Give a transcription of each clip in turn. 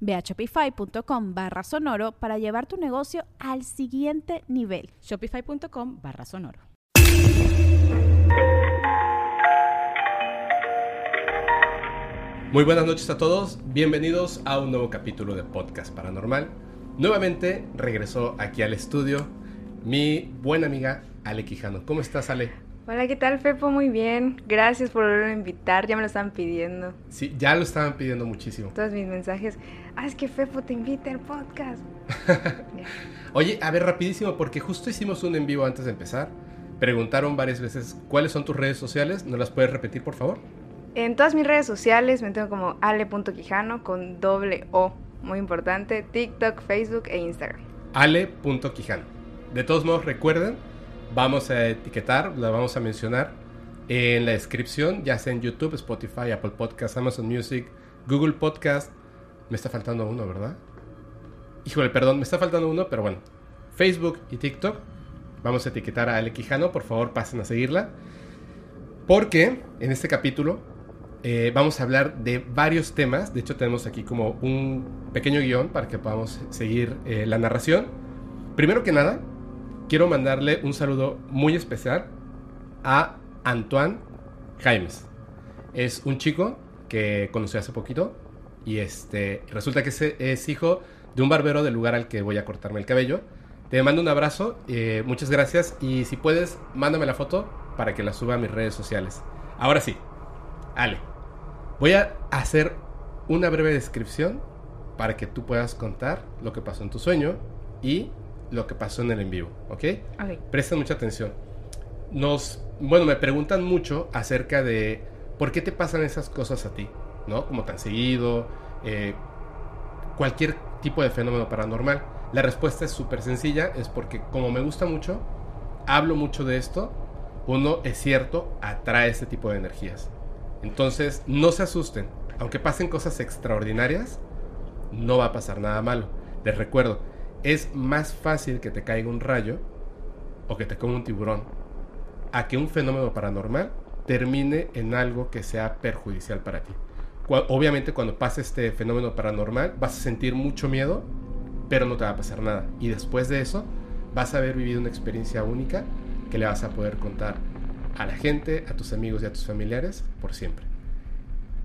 Ve a shopify.com barra sonoro para llevar tu negocio al siguiente nivel. Shopify.com barra sonoro. Muy buenas noches a todos, bienvenidos a un nuevo capítulo de Podcast Paranormal. Nuevamente regresó aquí al estudio mi buena amiga Ale Quijano. ¿Cómo estás, Ale? Hola, ¿qué tal, Fepo? Muy bien. Gracias por volver a invitar. Ya me lo estaban pidiendo. Sí, ya lo estaban pidiendo muchísimo. Todos mis mensajes. Ah, es que Fepo te invita al podcast. Oye, a ver, rapidísimo, porque justo hicimos un en vivo antes de empezar. Preguntaron varias veces cuáles son tus redes sociales. ¿No las puedes repetir, por favor? En todas mis redes sociales me tengo como ale.quijano con doble O. Muy importante. TikTok, Facebook e Instagram. Ale.quijano. De todos modos, recuerden vamos a etiquetar, la vamos a mencionar en la descripción, ya sea en YouTube, Spotify, Apple Podcast, Amazon Music, Google Podcast. Me está faltando uno, ¿verdad? Híjole, perdón, me está faltando uno, pero bueno. Facebook y TikTok. Vamos a etiquetar a Ale Quijano, por favor pasen a seguirla. Porque en este capítulo eh, vamos a hablar de varios temas. De hecho, tenemos aquí como un pequeño guion para que podamos seguir eh, la narración. Primero que nada, quiero mandarle un saludo muy especial a Antoine Jaimes. Es un chico que conocí hace poquito y este resulta que es, hijo de un barbero del lugar al que voy a cortarme el cabello. Te mando un abrazo, eh, muchas gracias y si puedes, mándame la foto para que la suba a mis redes sociales. Ahora sí, Ale, voy a hacer una breve descripción para que tú puedas contar lo que pasó en tu sueño y lo que pasó en el en vivo, ¿ok? Ok. Presten mucha atención. Nos, bueno, me preguntan mucho acerca de por qué te pasan esas cosas a ti, ¿no? Como tan seguido, eh, cualquier tipo de fenómeno paranormal. La respuesta es súper sencilla, es porque como me gusta mucho, hablo mucho de esto, uno es cierto, atrae este tipo de energías. Entonces, no se asusten, aunque pasen cosas extraordinarias, no va a pasar nada malo. Les recuerdo, es más fácil que te caiga un rayo o que te coma un tiburón a que un fenómeno paranormal termine en algo que sea perjudicial para ti. Obviamente cuando pase este fenómeno paranormal vas a sentir mucho miedo, pero no te va a pasar nada. Y después de eso vas a haber vivido una experiencia única que le vas a poder contar a la gente, a tus amigos y a tus familiares por siempre.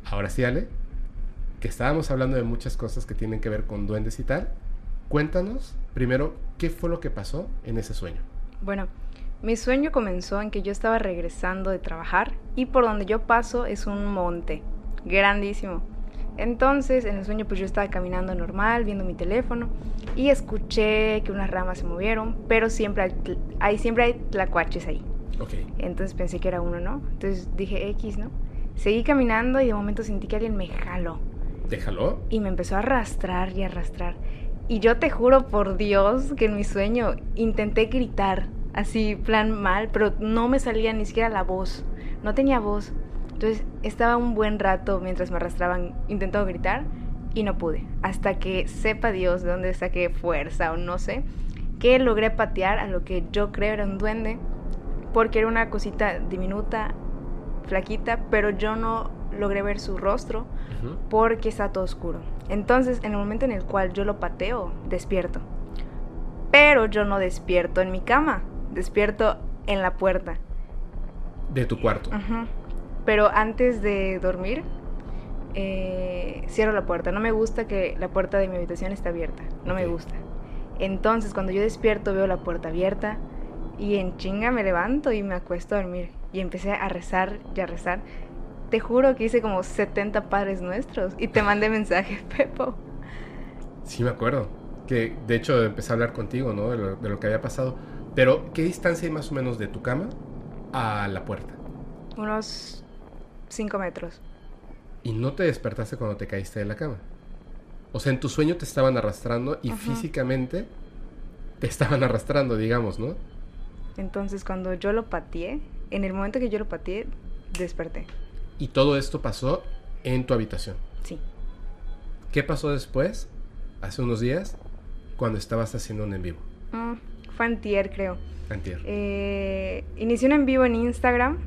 Ahora sí, Ale, que estábamos hablando de muchas cosas que tienen que ver con duendes y tal, Cuéntanos primero qué fue lo que pasó en ese sueño. Bueno, mi sueño comenzó en que yo estaba regresando de trabajar y por donde yo paso es un monte grandísimo. Entonces, en el sueño pues yo estaba caminando normal, viendo mi teléfono y escuché que unas ramas se movieron, pero siempre hay, siempre hay tlacuaches ahí. Okay. Entonces pensé que era uno, ¿no? Entonces dije X, ¿no? Seguí caminando y de momento sentí que alguien me jaló. ¿Te jaló? Y me empezó a arrastrar y arrastrar. Y yo te juro por Dios que en mi sueño intenté gritar, así plan mal, pero no me salía ni siquiera la voz, no tenía voz. Entonces estaba un buen rato mientras me arrastraban intentando gritar y no pude. Hasta que sepa Dios de dónde saqué fuerza o no sé, que logré patear a lo que yo creo era un duende, porque era una cosita diminuta, flaquita, pero yo no logré ver su rostro porque está todo oscuro. Entonces, en el momento en el cual yo lo pateo, despierto. Pero yo no despierto en mi cama, despierto en la puerta. De tu cuarto. Pero antes de dormir, eh, cierro la puerta. No me gusta que la puerta de mi habitación esté abierta. No me gusta. Entonces, cuando yo despierto, veo la puerta abierta Y en chinga me levanto y me acuesto a dormir. Y empecé a rezar y a rezar. Te juro que hice como 70 padres nuestros y te mandé mensaje, Pepo. Sí, me acuerdo. Que de hecho empecé a hablar contigo, ¿no? De lo, de lo que había pasado. Pero, ¿qué distancia hay más o menos de tu cama a la puerta? Unos 5 metros. Y no te despertaste cuando te caíste de la cama. O sea, en tu sueño te estaban arrastrando y Ajá. físicamente te estaban arrastrando, digamos, ¿no? Entonces cuando yo lo pateé, en el momento que yo lo pateé, desperté. Y todo esto pasó en tu habitación. Sí. ¿Qué pasó después, hace unos días, cuando estabas haciendo un en vivo? Mm, fue antier, creo. Antier. Eh, inicié un en vivo en Instagram.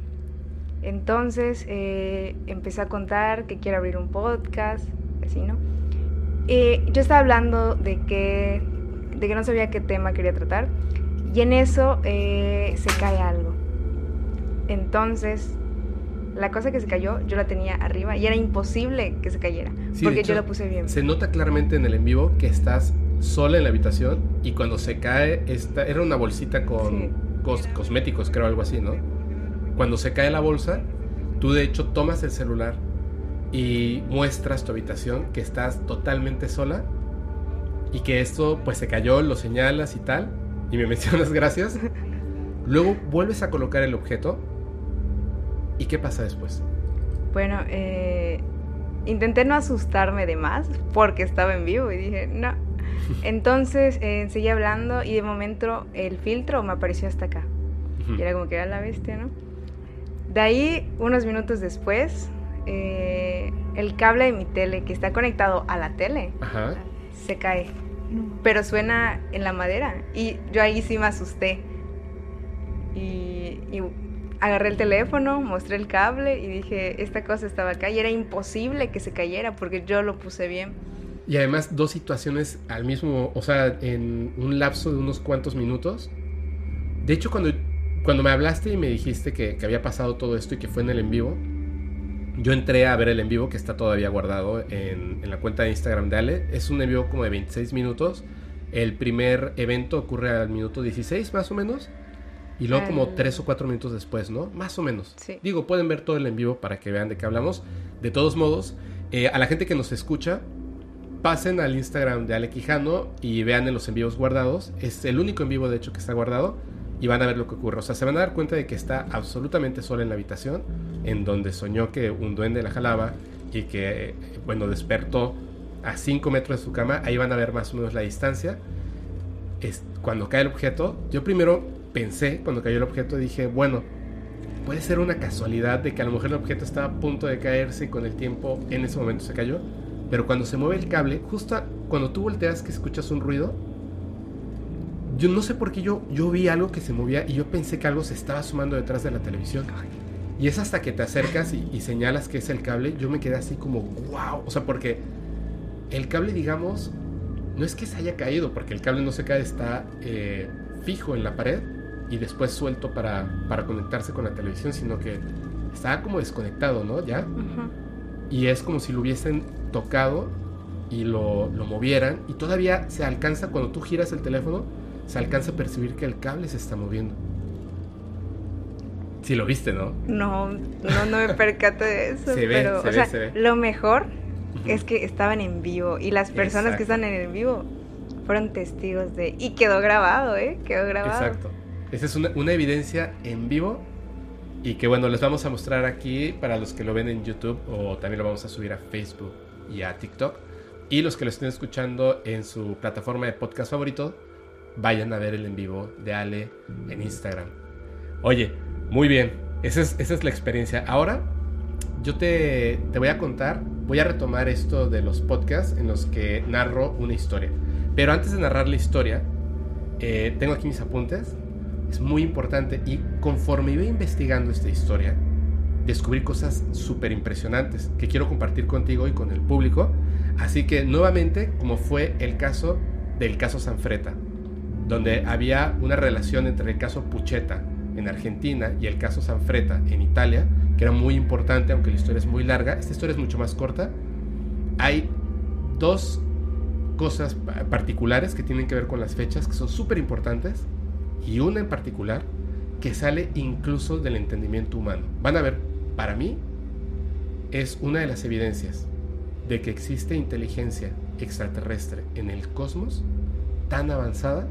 Entonces eh, empecé a contar que quiero abrir un podcast, así, ¿no? Eh, yo estaba hablando de que, de que no sabía qué tema quería tratar. Y en eso eh, se cae algo. Entonces, la cosa que se cayó, yo la tenía arriba y era imposible que se cayera. Sí, porque hecho, yo la puse bien. Se nota claramente en el en vivo que estás sola en la habitación y cuando se cae, esta, era una bolsita con Sí. cos- cosméticos, creo, algo así, ¿no? Cuando se cae la bolsa, tú de hecho tomas el celular y muestras tu habitación que estás totalmente sola y que esto pues se cayó, lo señalas y tal, y me mencionas gracias. Luego vuelves a colocar el objeto y ¿qué pasa después? Bueno, eh, intenté no asustarme de más porque estaba en vivo y dije, no. Entonces eh, seguí hablando y de momento el filtro me apareció hasta acá. Y era como que era la bestia, ¿no? De ahí, unos minutos después, eh, el cable de mi tele que está conectado a la tele Ajá. se cae. Pero suena en la madera. Y yo ahí sí me asusté. Y, y agarré el teléfono, mostré el cable y dije, esta cosa estaba acá. Y era imposible que se cayera porque yo lo puse bien. Y además dos situaciones al mismo, o sea, en un lapso de unos cuantos minutos. De hecho, cuando, cuando me hablaste y me dijiste que, que había pasado todo esto y que fue en el en vivo, yo entré a ver el en vivo que está todavía guardado en, en la cuenta de Instagram de Ale. Es un en vivo como de 26 minutos. El primer evento ocurre al minuto 16 más o menos. Y luego como 3 o 4 minutos después, ¿no? Más o menos. Sí. Digo, pueden ver todo el en vivo para que vean de qué hablamos. De todos modos, eh, a la gente que nos escucha, pasen al Instagram de Ale Quijano y vean en los en vivos guardados. Es el único en vivo, de hecho, que está guardado. Y van a ver lo que ocurre. O sea, se van a dar cuenta de que está absolutamente sola en la habitación, en donde soñó que un duende la jalaba y que, bueno, despertó a 5 metros de su cama. Ahí van a ver más o menos la distancia. Es, cuando cae el objeto, yo primero pensé, cuando cayó el objeto, dije, bueno, puede ser una casualidad de que a lo mejor el objeto estaba a punto de caerse y con el tiempo en ese momento se cayó. Pero cuando se mueve el cable, justo cuando tú volteas que escuchas un ruido, yo no sé por qué yo, yo vi algo que se movía y yo pensé que algo se estaba sumando detrás de la televisión. Y es hasta que te acercas y, y señalas que es el cable, yo me quedé así como, wow. O sea, porque el cable, digamos, no es que se haya caído, porque el cable no se cae, está eh, fijo en la pared y después suelto para, para conectarse con la televisión, sino que estaba como desconectado, ¿no? Ya. Ujú. Y es como si lo hubiesen tocado y lo, lo movieran. Y todavía se alcanza, cuando tú giras el teléfono, se alcanza a percibir que el cable se está moviendo. Sí lo viste, ¿no? No, no, no me percaté de eso. Se ve, pero, se o ve, sea, se ve. lo mejor es que estaban en vivo y las personas Exacto. que están en el vivo fueron testigos de... Y quedó grabado, ¿eh? Quedó grabado. Exacto. Esa es una, evidencia en vivo y que bueno, les vamos a mostrar aquí para los que lo ven en YouTube o también lo vamos a subir a Facebook y a TikTok. Y los que lo estén escuchando en su plataforma de podcast favorito, vayan a ver el en vivo de Ale en Instagram. Oye, muy bien, esa es, esa es la experiencia. Ahora yo te, te voy a contar, voy a retomar esto de los podcasts en los que narro una historia. Pero antes de narrar la historia, eh, tengo aquí mis apuntes. Es muy importante y conforme iba investigando esta historia, descubrí cosas súper impresionantes que quiero compartir contigo y con el público. Así que nuevamente, como fue el caso del caso Sanfreta, donde había una relación entre el caso Pucheta en Argentina y el caso Sanfreta en Italia, que era muy importante, aunque la historia es muy larga. Esta historia es mucho más corta. Hay dos cosas pa- particulares que tienen que ver con las fechas que son súper importantes y una en particular que sale incluso del entendimiento humano. Van a ver, para mí es una de las evidencias de que existe inteligencia extraterrestre en el cosmos tan avanzada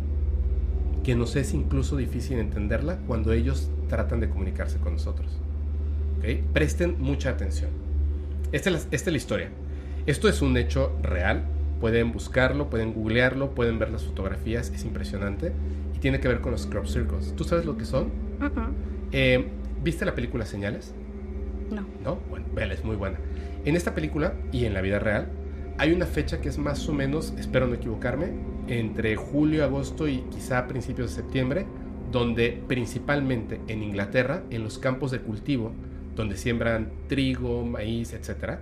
que nos es incluso difícil entenderla cuando ellos tratan de comunicarse con nosotros. Presten mucha atención. Esta es, esta es la historia. Esto es un hecho real. Pueden buscarlo, pueden googlearlo, pueden ver las fotografías. Es impresionante. Y tiene que ver con los crop circles. ¿Tú sabes lo que son? Eh, ¿Viste la película Señales? No. ¿No? Bueno, véala, es muy buena. En esta película y en la vida real hay una fecha que es más o menos, espero no equivocarme, entre julio, agosto y quizá principios de septiembre, donde principalmente en Inglaterra, en los campos de cultivo, donde siembran trigo, maíz, etc.,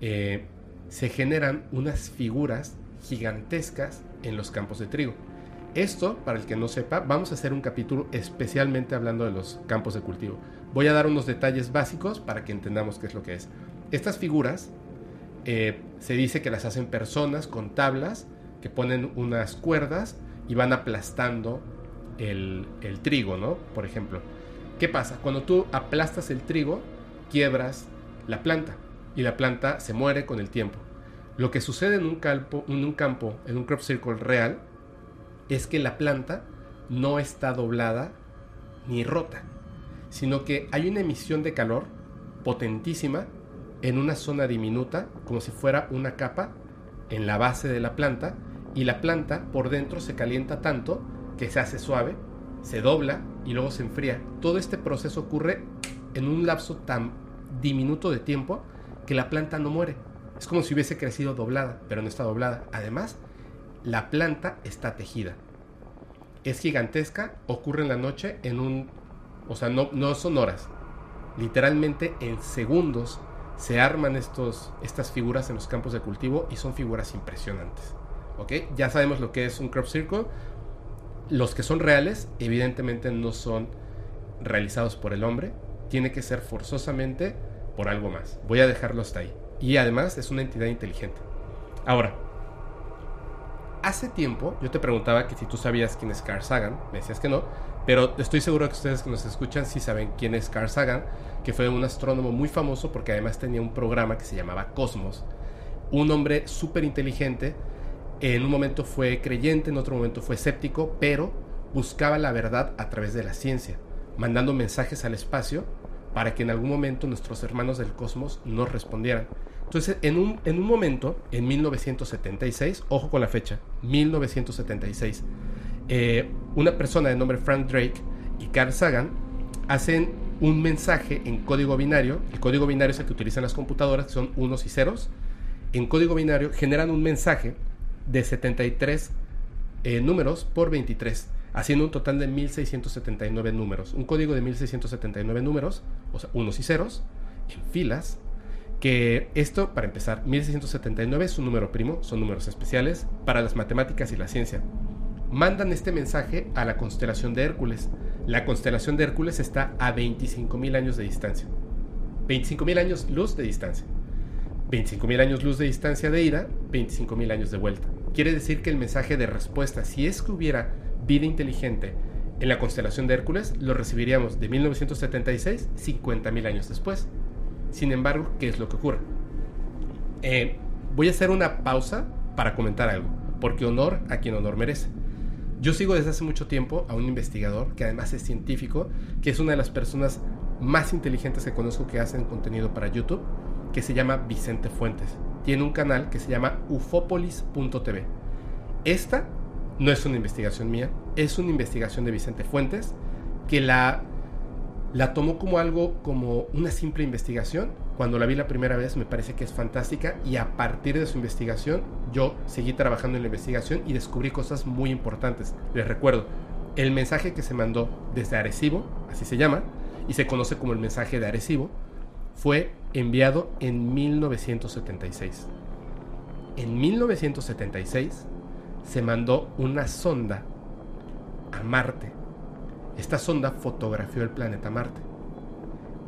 eh, se generan unas figuras gigantescas en los campos de trigo. Esto, para el que no sepa, vamos a hacer un capítulo especialmente hablando de los campos de cultivo. Voy a dar unos detalles básicos para que entendamos qué es lo que es. Estas figuras eh, se dice que las hacen personas con tablas que ponen unas cuerdas y van aplastando el, el trigo, ¿no? Por ejemplo. ¿Qué pasa? Cuando tú aplastas el trigo, quiebras la planta y la planta se muere con el tiempo. Lo que sucede en un campo, en un, campo, en un crop circle real, es que la planta no está doblada ni rota, sino que hay una emisión de calor potentísima en una zona diminuta, como si fuera una capa en la base de la planta, y la planta por dentro se calienta tanto que se hace suave, se dobla y luego se enfría. Todo este proceso ocurre en un lapso tan diminuto de tiempo que la planta no muere. Es como si hubiese crecido doblada, pero no está doblada. Además, la planta está tejida. Es gigantesca, ocurre en la noche en un... O sea, no, son horas. Literalmente en segundos se arman estos, estas figuras en los campos de cultivo y son figuras impresionantes. ¿Ok? Ya sabemos lo que es un crop circle. Los que son reales, evidentemente no son realizados por el hombre. Tiene que ser forzosamente por algo más. Voy a dejarlo hasta ahí. Y además es una entidad inteligente. Ahora, hace tiempo yo te preguntaba que si tú sabías quién es Carl Sagan, me decías que no, pero estoy seguro que ustedes que nos escuchan sí saben quién es Carl Sagan, que fue un astrónomo muy famoso porque además tenía un programa que se llamaba Cosmos. Un hombre súper inteligente, en un momento fue creyente, en otro momento fue escéptico, pero buscaba la verdad a través de la ciencia, mandando mensajes al espacio para que en algún momento nuestros hermanos del cosmos nos respondieran. Entonces, en un, en un momento, en 1976, ojo con la fecha, 1976, eh, una persona de nombre Frank Drake y Carl Sagan hacen un mensaje en código binario. El código binario es el que utilizan las computadoras, que son unos y ceros. En código binario generan un mensaje de 73 eh, números por 23 haciendo un total de 1679 números. Un código de 1679 números, o sea, unos y ceros, en filas, que esto, para empezar, 1679 es un número primo, son números especiales para las matemáticas y la ciencia. Mandan este mensaje a la constelación de Hércules. La constelación de Hércules está a 25.000 años de distancia. 25.000 años luz de distancia. 25.000 años luz de distancia de ida, 25.000 años de vuelta. Quiere decir que el mensaje de respuesta, si es que hubiera vida inteligente en la constelación de Hércules, lo recibiríamos de 1976, 50.000 años después. Sin embargo, ¿qué es lo que ocurre? Eh, voy a hacer una pausa para comentar algo, porque honor a quien honor merece. Yo sigo desde hace mucho tiempo a un investigador que además es científico, que es una de las personas más inteligentes que conozco que hacen contenido para YouTube, que se llama Vicente Fuentes. Tiene un canal que se llama ufopolis.tv. Esta no es una investigación mía, es una investigación de Vicente Fuentes que la, la tomó como algo, como una simple investigación. Cuando la vi la primera vez me parece que es fantástica y a partir de su investigación yo seguí trabajando en la investigación y descubrí cosas muy importantes. Les recuerdo, el mensaje que se mandó desde Arecibo, así se llama, y se conoce como el mensaje de Arecibo, fue enviado en 1976. En 1976 se mandó una sonda a Marte. Esta sonda fotografió el planeta Marte.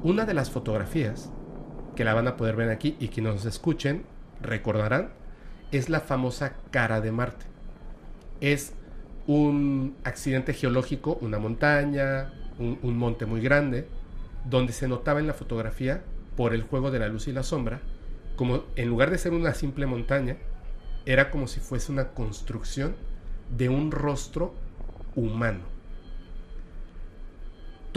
Una de las fotografías, que la van a poder ver aquí y que nos escuchen, recordarán, es la famosa cara de Marte. Es un accidente geológico, una montaña, un, un monte muy grande, donde se notaba en la fotografía, por el juego de la luz y la sombra, como en lugar de ser una simple montaña, era como si fuese una construcción de un rostro humano.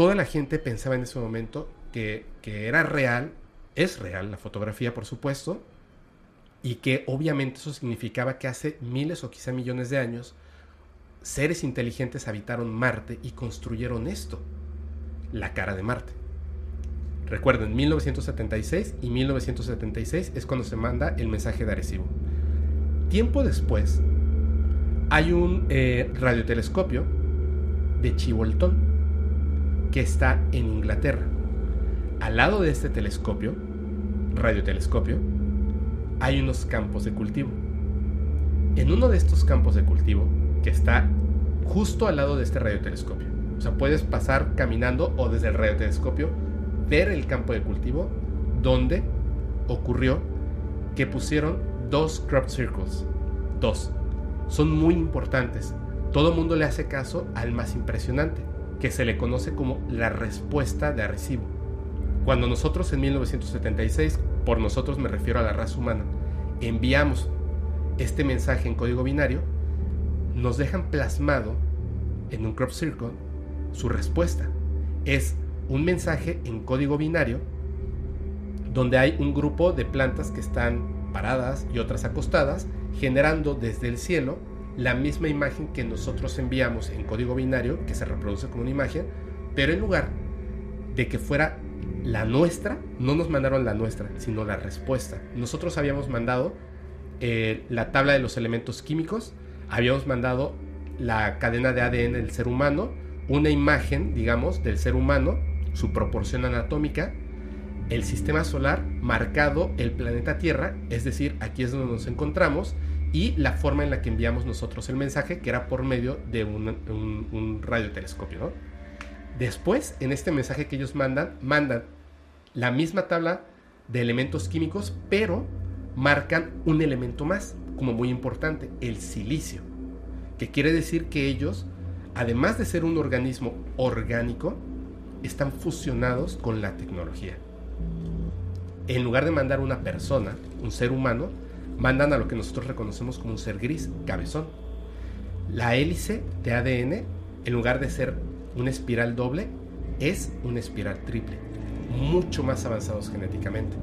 Toda la gente pensaba en ese momento que, que era real, es real la fotografía por supuesto, y que obviamente eso significaba que hace miles o quizá millones de años seres inteligentes habitaron Marte y construyeron esto, la cara de Marte. Recuerden, 1976 y 1976 es cuando se manda el mensaje de Arecibo. Tiempo después, hay un eh, radiotelescopio de Chiboltón que está en Inglaterra. Al lado de este telescopio, radiotelescopio, hay unos campos de cultivo. En uno de estos campos de cultivo, que está justo al lado de este radiotelescopio, o sea, puedes pasar caminando o desde el radiotelescopio ver el campo de cultivo donde ocurrió que pusieron dos crop circles. Dos. Son muy importantes. Todo mundo le hace caso al más impresionante, que se le conoce como la respuesta de Arecibo. Cuando nosotros en 1976 por nosotros me refiero a la raza humana, enviamos este mensaje en código binario, nos dejan plasmado en un crop circle su respuesta. Es un mensaje en código binario donde hay un grupo de plantas que están paradas y otras acostadas, generando desde el cielo la misma imagen que nosotros enviamos en código binario, que se reproduce como una imagen, pero en lugar de que fuera la nuestra, no nos mandaron la nuestra, sino la respuesta. Nosotros habíamos mandado eh, la tabla de los elementos químicos, habíamos mandado la cadena de ADN del ser humano, una imagen, digamos, del ser humano, su proporción anatómica, el sistema solar marcado el planeta Tierra, es decir, aquí es donde nos encontramos, y la forma en la que enviamos nosotros el mensaje, que era por medio de un, un radiotelescopio. ¿no? Después, en este mensaje que ellos mandan, mandan la misma tabla de elementos químicos, pero marcan un elemento más, como muy importante, el silicio, que quiere decir que ellos, además de ser un organismo orgánico, están fusionados con la tecnología. En lugar de mandar una persona, un ser humano, mandan a lo que nosotros reconocemos como un ser gris, cabezón. La hélice de ADN, en lugar de ser una espiral doble es una espiral triple, mucho más avanzados genéticamente.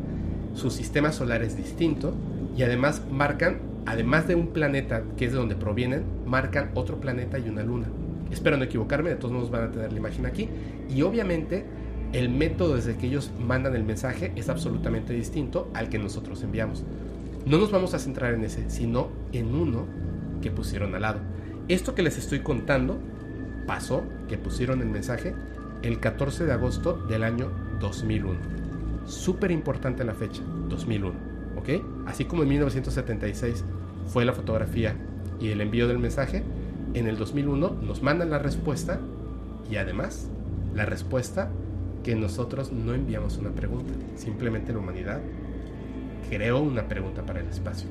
Su sistema solar es distinto y además marcan, además de un planeta que es de donde provienen, marcan otro planeta y una luna. Espero no equivocarme, de todos modos van a tener la imagen aquí. Y obviamente el método desde que ellos mandan el mensaje es absolutamente distinto al que nosotros enviamos. No nos vamos a centrar en ese, sino en uno que pusieron al lado. Esto que les estoy contando pasó, que pusieron el mensaje, el 14 de agosto del año 2001. Súper importante la fecha, 2001, ¿ok? Así como en 1976 fue la fotografía y el envío del mensaje, en el 2001 nos mandan la respuesta y además la respuesta que nosotros no enviamos una pregunta, simplemente la humanidad creó una pregunta para el espacio.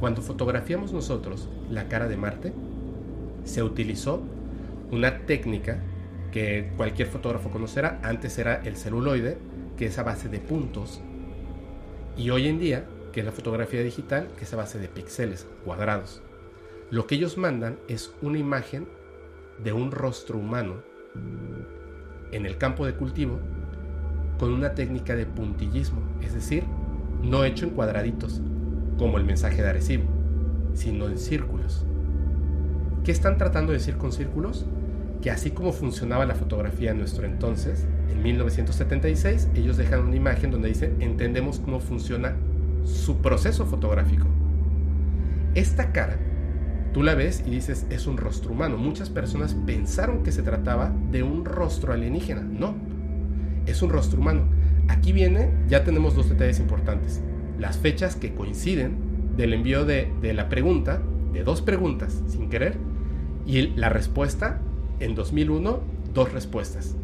Cuando fotografiamos nosotros la cara de Marte, se utilizó una técnica que cualquier fotógrafo conocerá. Antes era el celuloide, que es a base de puntos. Y hoy en día, que es la fotografía digital, que es a base de píxeles cuadrados. Lo que ellos mandan es una imagen de un rostro humano en el campo de cultivo con una técnica de puntillismo, es decir, no hecho en cuadraditos, como el mensaje de Arecibo, sino en círculos. ¿Qué están tratando de decir con círculos? Que así como funcionaba la fotografía en nuestro entonces, en 1976, ellos dejan una imagen donde dicen, entendemos cómo funciona su proceso fotográfico. Esta cara, tú la ves y dices, es un rostro humano. Muchas personas pensaron que se trataba de un rostro alienígena. No, es un rostro humano. Aquí viene, ya tenemos dos detalles importantes. Las fechas que coinciden del envío de, la pregunta, de dos preguntas, sin querer, y la respuesta, en 2001, dos respuestas.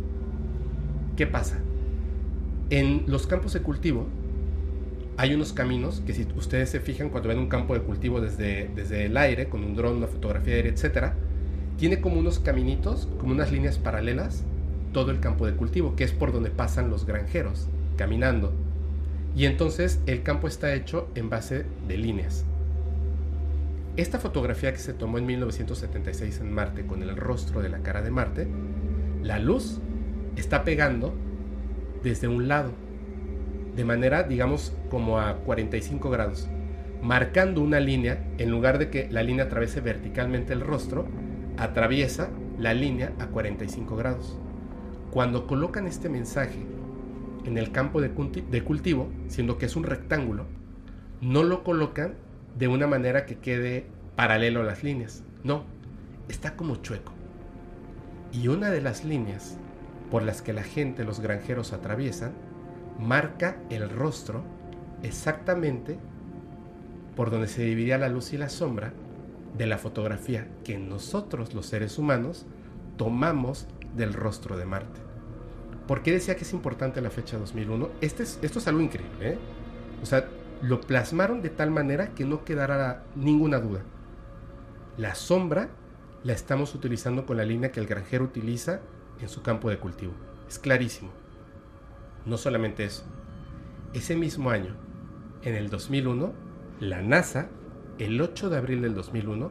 ¿Qué pasa? En los campos de cultivo hay unos caminos que si ustedes se fijan cuando ven un campo de cultivo desde, desde el aire, con un dron, una fotografía aérea, etc., tiene como unos caminitos, como unas líneas paralelas, todo el campo de cultivo, que es por donde pasan los granjeros, caminando. Y entonces el campo está hecho en base de líneas. Esta fotografía que se tomó en 1976 en Marte con el rostro de la cara de Marte, la luz está pegando desde un lado, de manera, digamos, como a 45 grados, marcando una línea, en lugar de que la línea atraviese verticalmente el rostro, atraviesa la línea a 45 grados. Cuando colocan este mensaje en el campo de, cultivo, siendo que es un rectángulo, no lo colocan de una manera que quede paralelo a las líneas. No, está como chueco. Y una de las líneas por las que la gente, los granjeros atraviesan, marca el rostro exactamente por donde se dividía la luz y la sombra de la fotografía que nosotros, los seres humanos, tomamos del rostro de Marte. ¿Por qué decía que es importante la fecha 2001? Este es, esto es algo increíble. ¿eh? O sea, lo plasmaron de tal manera que no quedara ninguna duda. La sombra la estamos utilizando con la línea que el granjero utiliza en su campo de cultivo. Es clarísimo. No solamente eso. Ese mismo año, en el 2001, la NASA, el 8 de abril del 2001,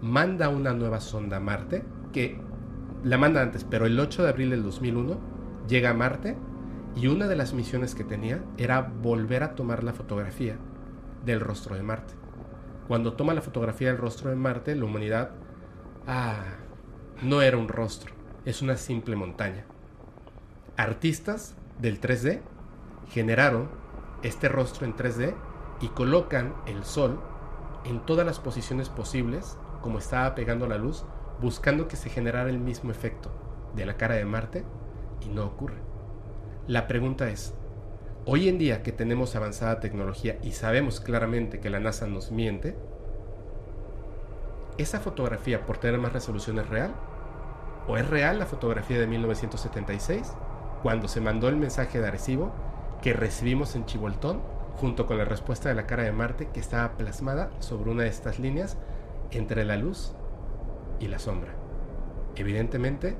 manda una nueva sonda a Marte, que la manda antes, pero el 8 de abril del 2001 llega a Marte y una de las misiones que tenía era volver a tomar la fotografía del rostro de Marte. Cuando toma la fotografía del rostro de Marte, la humanidad, ah, no era un rostro, es una simple montaña. Artistas del 3D generaron este rostro en 3D y colocan el sol en todas las posiciones posibles, como estaba pegando la luz, buscando que se generara el mismo efecto de la cara de Marte y no ocurre. La pregunta es, hoy en día que tenemos avanzada tecnología y sabemos claramente que la NASA nos miente, ¿esa fotografía por tener más resolución es real? ¿O es real la fotografía de 1976, cuando se mandó el mensaje de Arecibo que recibimos en Chiboltón, junto con la respuesta de la cara de Marte que estaba plasmada sobre una de estas líneas entre la luz y la sombra? Evidentemente,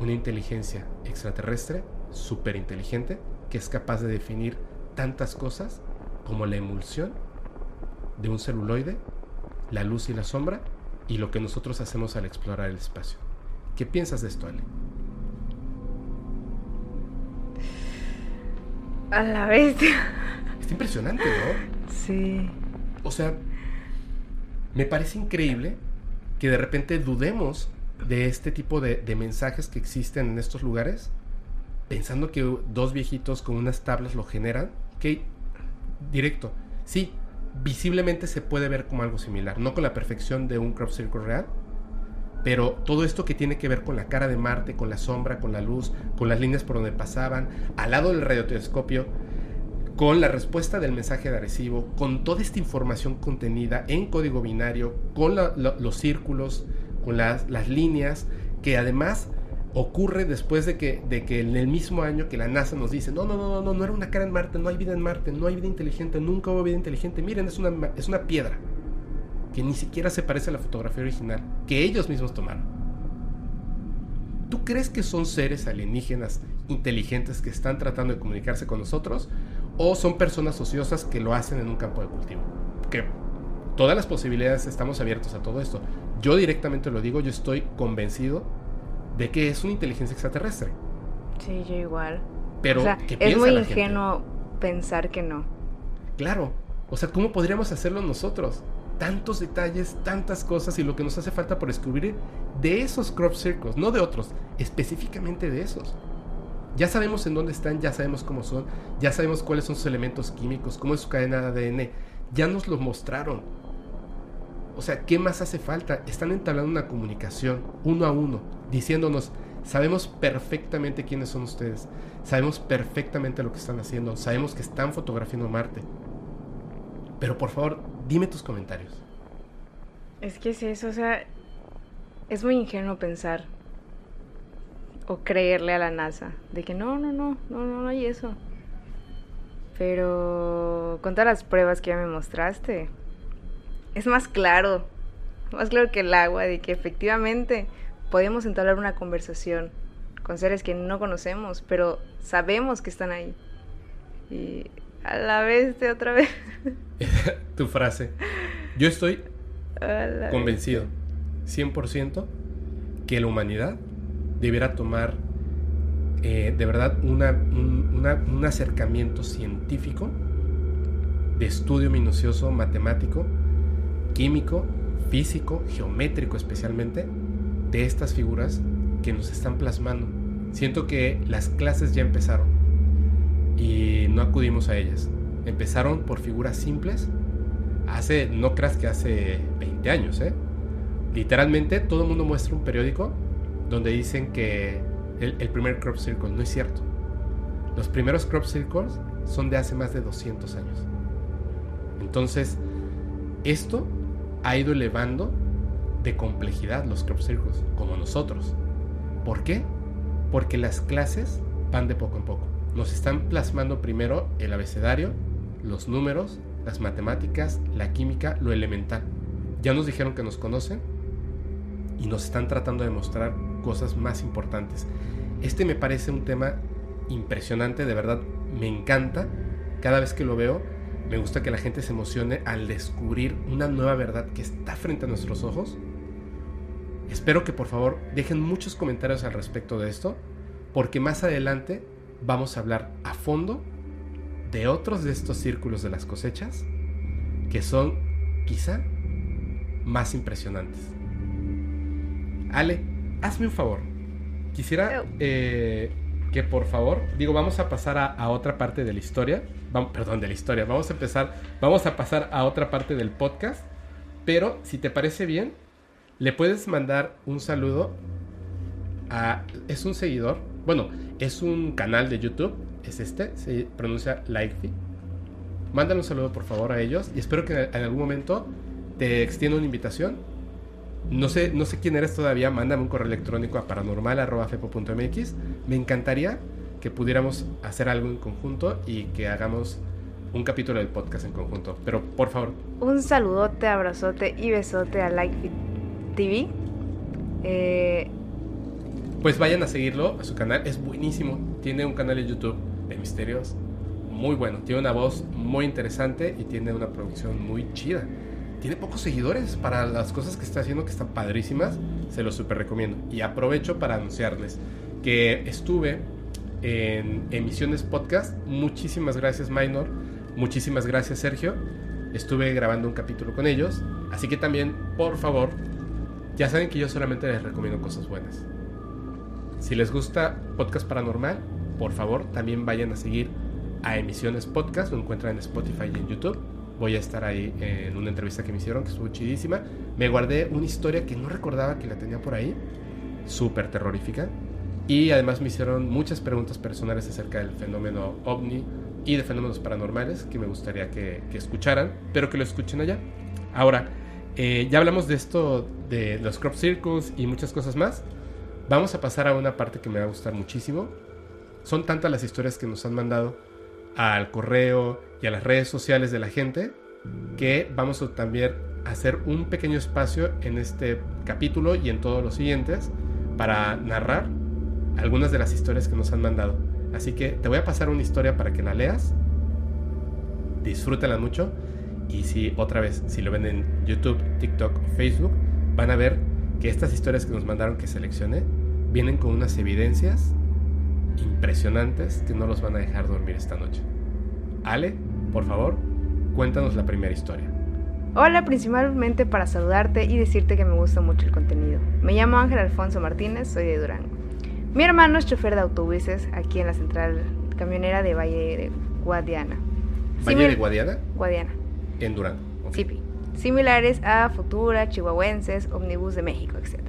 una inteligencia extraterrestre súper inteligente que es capaz de definir tantas cosas como la emulsión de un celuloide, la luz y la sombra y lo que nosotros hacemos al explorar el espacio. ¿Qué piensas de esto, Ale? A la vez. Está impresionante, ¿no? Sí. O sea, me parece increíble que de repente dudemos de este tipo de, de mensajes que existen en estos lugares pensando que dos viejitos con unas tablas lo generan, que directo, sí, visiblemente se puede ver como algo similar, no con la perfección de un crop circle real, pero todo esto que tiene que ver con la cara de Marte, con la sombra, con la luz, con las líneas por donde pasaban, al lado del radiotelescopio, con la respuesta del mensaje de Arecibo, con toda esta información contenida en código binario, con los círculos, las líneas, que además ocurre después de que, de que en el mismo año que la NASA nos dice, no, no, no, no, no era una cara en Marte, no hay vida en Marte, no hay vida inteligente, nunca hubo vida inteligente, miren, es una, es una piedra que ni siquiera se parece a la fotografía original, que ellos mismos tomaron. ¿Tú crees que son seres alienígenas inteligentes que están tratando de comunicarse con nosotros? ¿O son personas ociosas que lo hacen en un campo de cultivo? Que todas las posibilidades estamos abiertos a todo esto. Yo directamente lo digo, yo estoy convencido de que es una inteligencia extraterrestre. Sí, yo igual. Pero, es muy ingenuo pensar que no. Claro. O sea, ¿cómo podríamos hacerlo nosotros? Tantos detalles, tantas cosas y lo que nos hace falta por descubrir de esos crop circles, no de otros, específicamente de esos. Ya sabemos en dónde están, ya sabemos cómo son, ya sabemos cuáles son sus elementos químicos, cómo es su cadena de ADN. Ya nos lo mostraron. O sea, ¿qué más hace falta? Están entablando una comunicación uno a uno, diciéndonos, sabemos perfectamente quiénes son ustedes, sabemos perfectamente lo que están haciendo, sabemos que están fotografiando Marte. Pero por favor, dime tus comentarios. Es que es eso, o sea, es muy ingenuo pensar o creerle a la NASA de que no, no, no, no, no hay eso. Pero con todas las pruebas que ya me mostraste, es más claro más claro que el agua, de que efectivamente podemos entablar una conversación con seres que no conocemos, pero sabemos que están ahí. Y a la vez de otra vez. tu frase. Yo estoy convencido, 100%, que la humanidad debiera tomar eh, de verdad una- un, una- un acercamiento científico, de estudio minucioso, matemático, químico, físico, geométrico especialmente, de estas figuras que nos están plasmando. Siento que las clases ya empezaron y no acudimos a ellas. Empezaron por figuras simples hace, no creas que hace 20 años, ¿eh? Literalmente todo el mundo muestra un periódico donde dicen que el, el primer crop circle no es cierto. Los primeros crop circles son de hace más de 200 años. Entonces, esto ha ido elevando de complejidad los crop circles, como nosotros. ¿Por qué? Porque las clases van de poco en poco. Nos están plasmando primero el abecedario, los números, las matemáticas, la química, lo elemental. Ya nos dijeron que nos conocen y nos están tratando de mostrar cosas más importantes. Este me parece un tema impresionante, de verdad me encanta. Cada vez que lo veo, me gusta que la gente se emocione al descubrir una nueva verdad que está frente a nuestros ojos. Espero que por favor dejen muchos comentarios al respecto de esto, porque más adelante vamos a hablar a fondo de otros de estos círculos de las cosechas que son quizá más impresionantes. Ale, hazme un favor. Quisiera eh, que por favor, digo, vamos a pasar a, otra parte de la historia. Vamos, perdón, de la historia. Vamos a empezar, vamos a pasar a otra parte del podcast. Pero si te parece bien, le puedes mandar un saludo a... Es un seguidor. Bueno, es un canal de YouTube. Es este. Se pronuncia Likefy. Mándale un saludo por favor a ellos. Y espero que en algún momento te extienda una invitación. No sé, no sé quién eres todavía. Mándame un correo electrónico a paranormal.fepo.mx. Me encantaría que pudiéramos hacer algo en conjunto y que hagamos un capítulo del podcast en conjunto. Pero por favor, Un saludote, abrazote y besote a Like TV. Eh, pues vayan a seguirlo a su canal. Es buenísimo. Tiene un canal en YouTube de misterios muy bueno. Tiene una voz muy interesante y tiene una producción muy chida. Tiene pocos seguidores para las cosas que está haciendo que están padrísimas. Se los super recomiendo. Y aprovecho para anunciarles que estuve en emisiones podcast. Muchísimas gracias, Minor. Muchísimas gracias, Sergio. Estuve grabando un capítulo con ellos. Así que también, por favor, ya saben que yo solamente les recomiendo cosas buenas. Si les gusta Podcast Paranormal, por favor, también vayan a seguir a Emisiones Podcast. Lo encuentran en Spotify y en YouTube. Voy a estar ahí en una entrevista que me hicieron, que estuvo chidísima. Me guardé una historia que no recordaba que la tenía por ahí. Súper terrorífica. Y además me hicieron muchas preguntas personales acerca del fenómeno ovni y de fenómenos paranormales que me gustaría que, que escucharan, pero que lo escuchen allá. Ahora, eh, ya hablamos de esto, de los crop circles y muchas cosas más. Vamos a pasar a una parte que me va a gustar muchísimo. Son tantas las historias que nos han mandado al correo y a las redes sociales de la gente que vamos a también hacer un pequeño espacio en este capítulo y en todos los siguientes para narrar algunas de las historias que nos han mandado. Así que te voy a pasar una historia para que la leas. Disfrútala mucho. Y si otra vez, si lo ven en YouTube, TikTok o Facebook, van a ver que estas historias que nos mandaron que seleccioné vienen con unas evidencias impresionantes que no los van a dejar dormir esta noche. Ale, por favor, cuéntanos la primera historia. Hola, principalmente para saludarte y decirte que me gusta mucho el contenido. Me llamo Ángel Alfonso Martínez, soy de Durango. Mi hermano es chofer de autobuses aquí en la central camionera de Valle de Guadiana. Valle Simil- de Guadiana, Guadiana. en Durango. Ok. Sipi. Similares a Futura, Chihuahuenses, Omnibus de México, etc.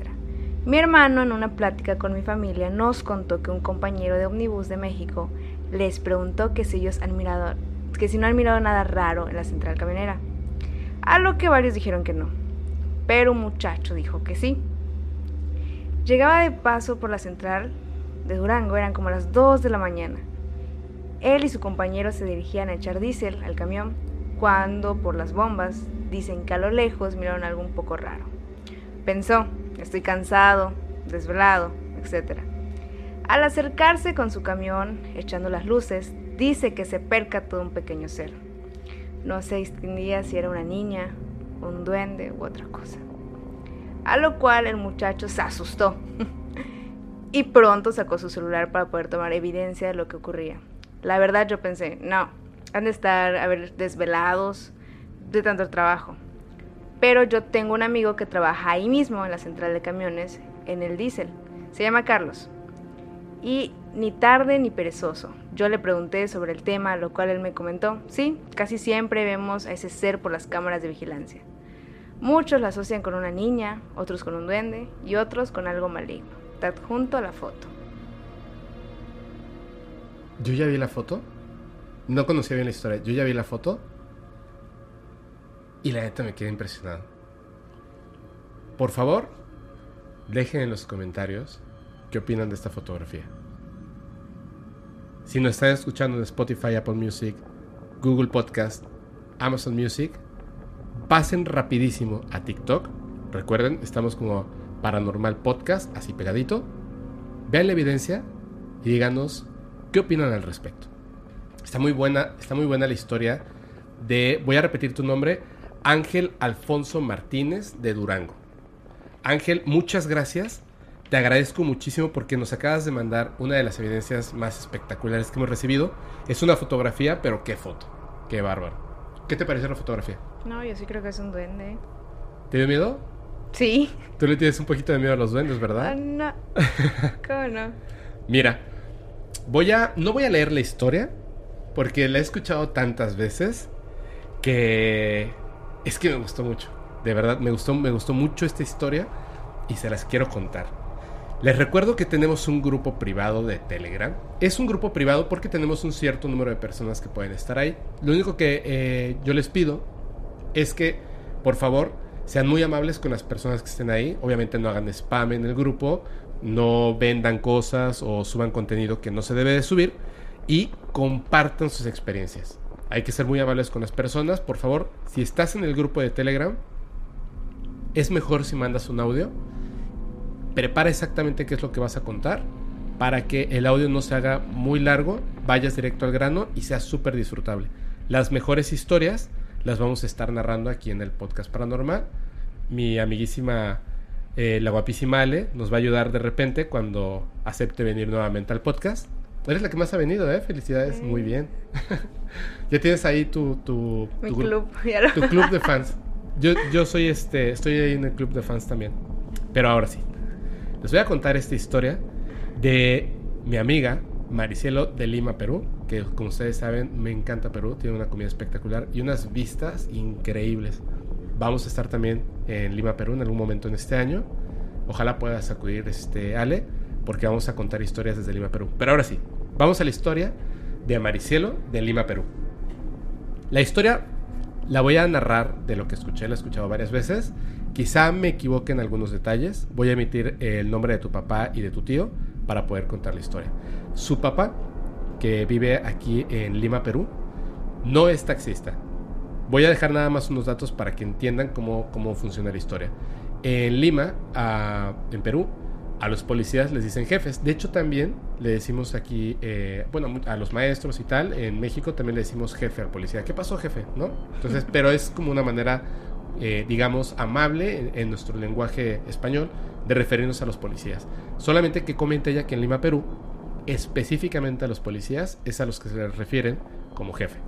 Mi hermano en una plática con mi familia nos contó que un compañero de Omnibus de México les preguntó que si ellos mirado, que si no han mirado nada raro en la central camionera. A lo que varios dijeron que no. Pero un muchacho dijo que sí. Llegaba de paso por la central de Durango, eran como las 2 de la mañana. Él y su compañero se dirigían a echar diésel al camión cuando por las bombas dicen que a lo lejos miraron algo un poco raro. Pensó, estoy cansado, desvelado, etc. Al acercarse con su camión, echando las luces, dice que se percató de un pequeño ser. No se distinguía si era una niña, un duende u otra cosa. A lo cual el muchacho se asustó y pronto sacó su celular para poder tomar evidencia de lo que ocurría. La verdad yo pensé, no, han de estar a ver desvelados de tanto trabajo. Pero yo tengo un amigo que trabaja ahí mismo en la central de camiones, en el diésel. Se llama Carlos. Y ni tarde ni perezoso. Yo le pregunté sobre el tema, lo cual él me comentó, sí, casi siempre vemos a ese ser por las cámaras de vigilancia. Muchos lo asocian con una niña, otros con un duende y otros con algo maligno. Te adjunto la foto. Yo ya vi la foto. No conocía bien la historia. Yo ya vi la foto. Y la neta me quedé impresionado. Por favor, dejen en los comentarios qué opinan de esta fotografía. Si nos están escuchando en Spotify, Apple Music, Google Podcast, Amazon Music, pasen rapidísimo a TikTok. Recuerden, estamos como Paranormal Podcast, así pegadito. Vean la evidencia y díganos qué opinan al respecto. Está muy buena, está muy buena la historia de, voy a repetir tu nombre, Ángel Alfonso Martínez de Durango. Ángel, muchas gracias. Te agradezco muchísimo porque nos acabas de mandar una de las evidencias más espectaculares que hemos recibido. Es una fotografía, pero qué foto. Qué bárbaro. ¿Qué te pareció la fotografía? No, yo sí creo que es un duende. ¿Te dio miedo? Sí. Tú le tienes un poquito de miedo a los duendes, Ah, ¿verdad? no. ¿Cómo no? Mira, voy a no voy a leer la historia porque la he escuchado tantas veces que es que me gustó mucho. De verdad, me gustó me gustó mucho esta historia y se las quiero contar. Les recuerdo que tenemos un grupo privado de Telegram. Es un grupo privado porque tenemos un cierto número de personas que pueden estar ahí. Lo único que eh, yo les pido es que, por favor, sean muy amables con las personas que estén ahí. Obviamente no hagan spam en el grupo, no vendan cosas o suban contenido que no se debe de subir y compartan sus experiencias. Hay que ser muy amables con las personas. Por favor, si estás en el grupo de Telegram, es mejor si mandas un audio. Prepara exactamente qué es lo que vas a contar para que el audio no se haga muy largo, vayas directo al grano y sea súper disfrutable. Las mejores historias las vamos a estar narrando aquí en el podcast paranormal. Mi amiguísima, eh, la guapísima Ale, nos va a ayudar de repente cuando acepte venir nuevamente al podcast. Eres la que más ha venido, ¿eh? Felicidades, muy bien. ya tienes ahí tu, tu, Mi tu, club. ya lo- tu club de fans. Yo, yo soy este, estoy ahí en el club de fans también. Pero ahora sí. Les voy a contar esta historia de mi amiga Maricielo de Lima, Perú, que como ustedes saben me encanta Perú, tiene una comida espectacular y unas vistas increíbles. Vamos a estar también en Lima, Perú en algún momento en este año. Ojalá puedas acudir este Ale, porque vamos a contar historias desde Lima, Perú. Pero ahora sí, vamos a la historia de Maricielo de Lima, Perú. La historia la voy a narrar de lo que escuché, la he escuchado varias veces. Quizá me equivoque en algunos detalles. Voy a emitir el nombre de tu papá y de tu tío para poder contar la historia. Su papá, que vive aquí en Lima, Perú, no es taxista. Voy a dejar nada más unos datos para que entiendan cómo, cómo funciona la historia. En Lima, a- en Perú, a los policías les dicen jefes. De hecho, también le decimos aquí, eh, bueno, a los maestros y tal, en México también le decimos jefe al policía. ¿Qué pasó, jefe? ¿No? Entonces, pero es como una manera, eh, digamos, amable en, nuestro lenguaje español de referirnos a los policías. Solamente que comenta ella que en Lima, Perú, específicamente a los policías, es a los que se les refieren como jefe.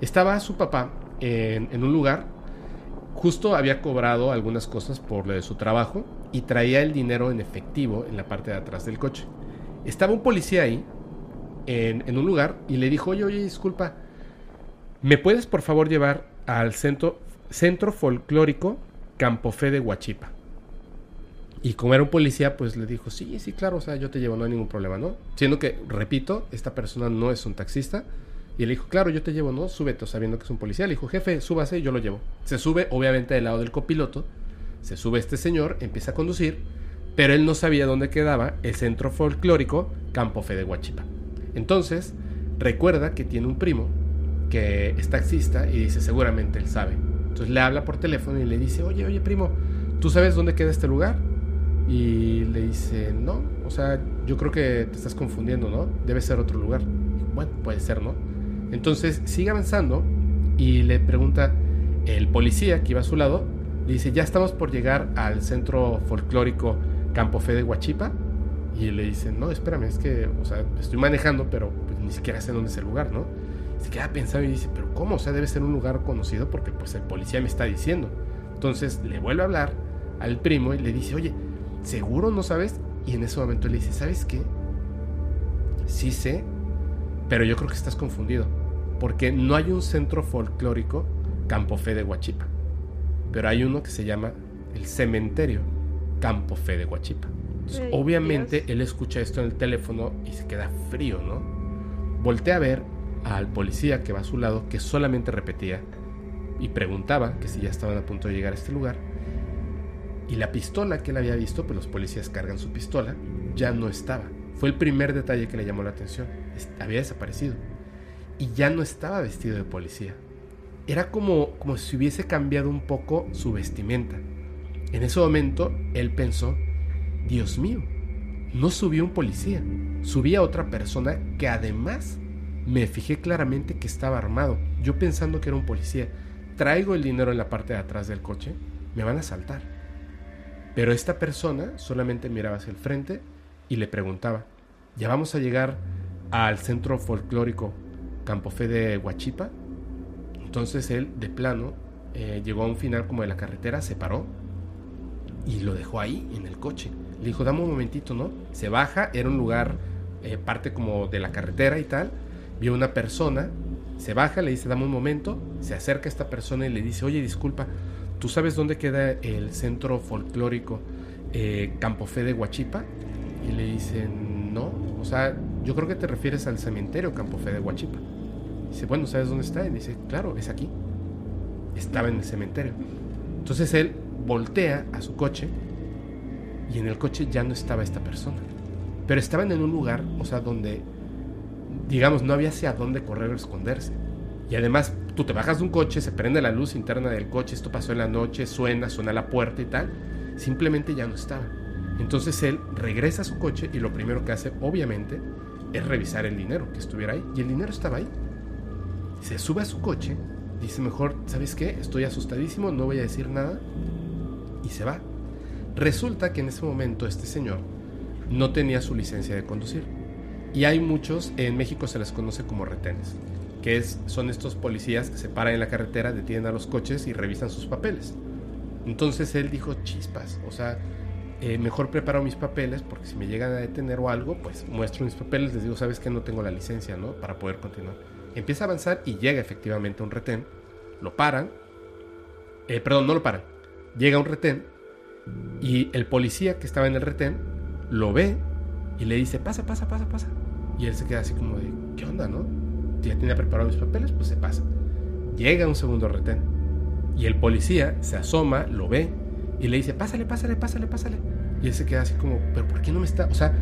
Estaba su papá en, en un lugar justo había cobrado algunas cosas por lo de su trabajo y traía el dinero en efectivo en la parte de atrás del coche. Estaba un policía ahí, en, en un lugar, y le dijo, oye, oye, disculpa, ¿me puedes por favor llevar al centro, centro folclórico Campofé de Huachipa? Y como era un policía, pues le dijo, sí, sí, claro, o sea, yo te llevo, no hay ningún problema, ¿no? Siendo que, repito, esta persona no es un taxista. Y le dijo, claro, yo te llevo, ¿no? Súbete, sabiendo que es un policía. Le dijo, jefe, súbase, yo lo llevo. Se sube, obviamente, del lado del copiloto. Se sube este señor, empieza a conducir, pero él no sabía dónde quedaba el centro folclórico Campo Fe de Huachipa. Entonces, recuerda que tiene un primo que es taxista y dice, seguramente él sabe. Entonces le habla por teléfono y le dice, oye, oye, primo, ¿tú sabes dónde queda este lugar? Y le dice, no, o sea, yo creo que te estás confundiendo, ¿no? Debe ser otro lugar. Bueno, puede ser, ¿no? Entonces sigue avanzando y le pregunta el policía que iba a su lado, le dice, ya estamos por llegar al centro folclórico Campo Fe de Huachipa. Y le dice, no, espérame, es que, o sea, estoy manejando, pero pues, ni siquiera sé dónde es el lugar, ¿no? Se queda pensando y dice, pero ¿cómo? O sea, debe ser un lugar conocido porque pues el policía me está diciendo. Entonces le vuelve a hablar al primo y le dice, oye, ¿seguro no sabes? Y en ese momento le dice, ¿sabes qué? Sí sé, pero yo creo que estás confundido. Porque no hay un centro folclórico Campo Fe de Huachipa. Pero hay uno que se llama el cementerio Campo Fe de Huachipa. Obviamente Dios. él escucha esto en el teléfono y se queda frío, ¿no? Voltea a ver al policía que va a su lado, que solamente repetía y preguntaba que si ya estaban a punto de llegar a este lugar. Y la pistola que él había visto, pues los policías cargan su pistola, ya no estaba. Fue el primer detalle que le llamó la atención. Había desaparecido. Y ya no estaba vestido de policía. Era como, como si hubiese cambiado un poco su vestimenta. En ese momento, él pensó, Dios mío, no subió un policía, subía otra persona que además me fijé claramente que estaba armado. Yo pensando que era un policía. Traigo el dinero en la parte de atrás del coche, me van a asaltar. Pero esta persona solamente miraba hacia el frente y le preguntaba, ¿ya vamos a llegar al centro folclórico Campo Fe de Huachipa? Entonces él, de plano, eh, llegó a un final como de la carretera, se paró y lo dejó ahí, en el coche. Le dijo, dame un momentito, ¿no? Se baja, era un lugar, eh, parte como de la carretera y tal. Vio una persona, se baja, le dice, dame un momento. Se acerca a esta persona y le dice, oye, disculpa, ¿tú sabes dónde queda el centro folclórico eh, Campo Fe de Huachipa? Y le dice, no, o sea, yo creo que te refieres al cementerio Campo Fe de Huachipa. Dice, bueno, ¿sabes dónde está? Y dice, claro, es aquí. Estaba en el cementerio. Entonces él voltea a su coche y en el coche ya no estaba esta persona. Pero estaban en un lugar, o sea, donde, digamos, no había hacia dónde correr o esconderse. Y además, tú te bajas de un coche, se prende la luz interna del coche, esto pasó en la noche, suena, suena la puerta y tal. Simplemente ya no estaba. Entonces él regresa a su coche y lo primero que hace, obviamente, es revisar el dinero que estuviera ahí. Y el dinero estaba ahí. Se sube a su coche, dice mejor, ¿sabes qué? Estoy asustadísimo, no voy a decir nada. Y se va. Resulta que en ese momento este señor no tenía su licencia de conducir. Y hay muchos, en México se les conoce como retenes, que es, son estos policías que se paran en la carretera, detienen a los coches y revisan sus papeles. Entonces él dijo, chispas, o sea, eh, mejor preparo mis papeles porque si me llegan a detener o algo, pues muestro mis papeles, les digo, sabes que no tengo la licencia, ¿no? Para poder continuar. Empieza a avanzar y llega efectivamente un retén, lo paran, eh, perdón, no lo paran, llega un retén y el policía que estaba en el retén lo ve y le dice, pasa, pasa, pasa, pasa. Y él se queda así como de, ¿qué onda, no? Ya tenía preparado mis papeles, pues se pasa. Llega un segundo retén y el policía se asoma, lo ve y le dice, pásale, pásale, pásale, pásale. Y él se queda así como, pero ¿por qué no me está? O sea,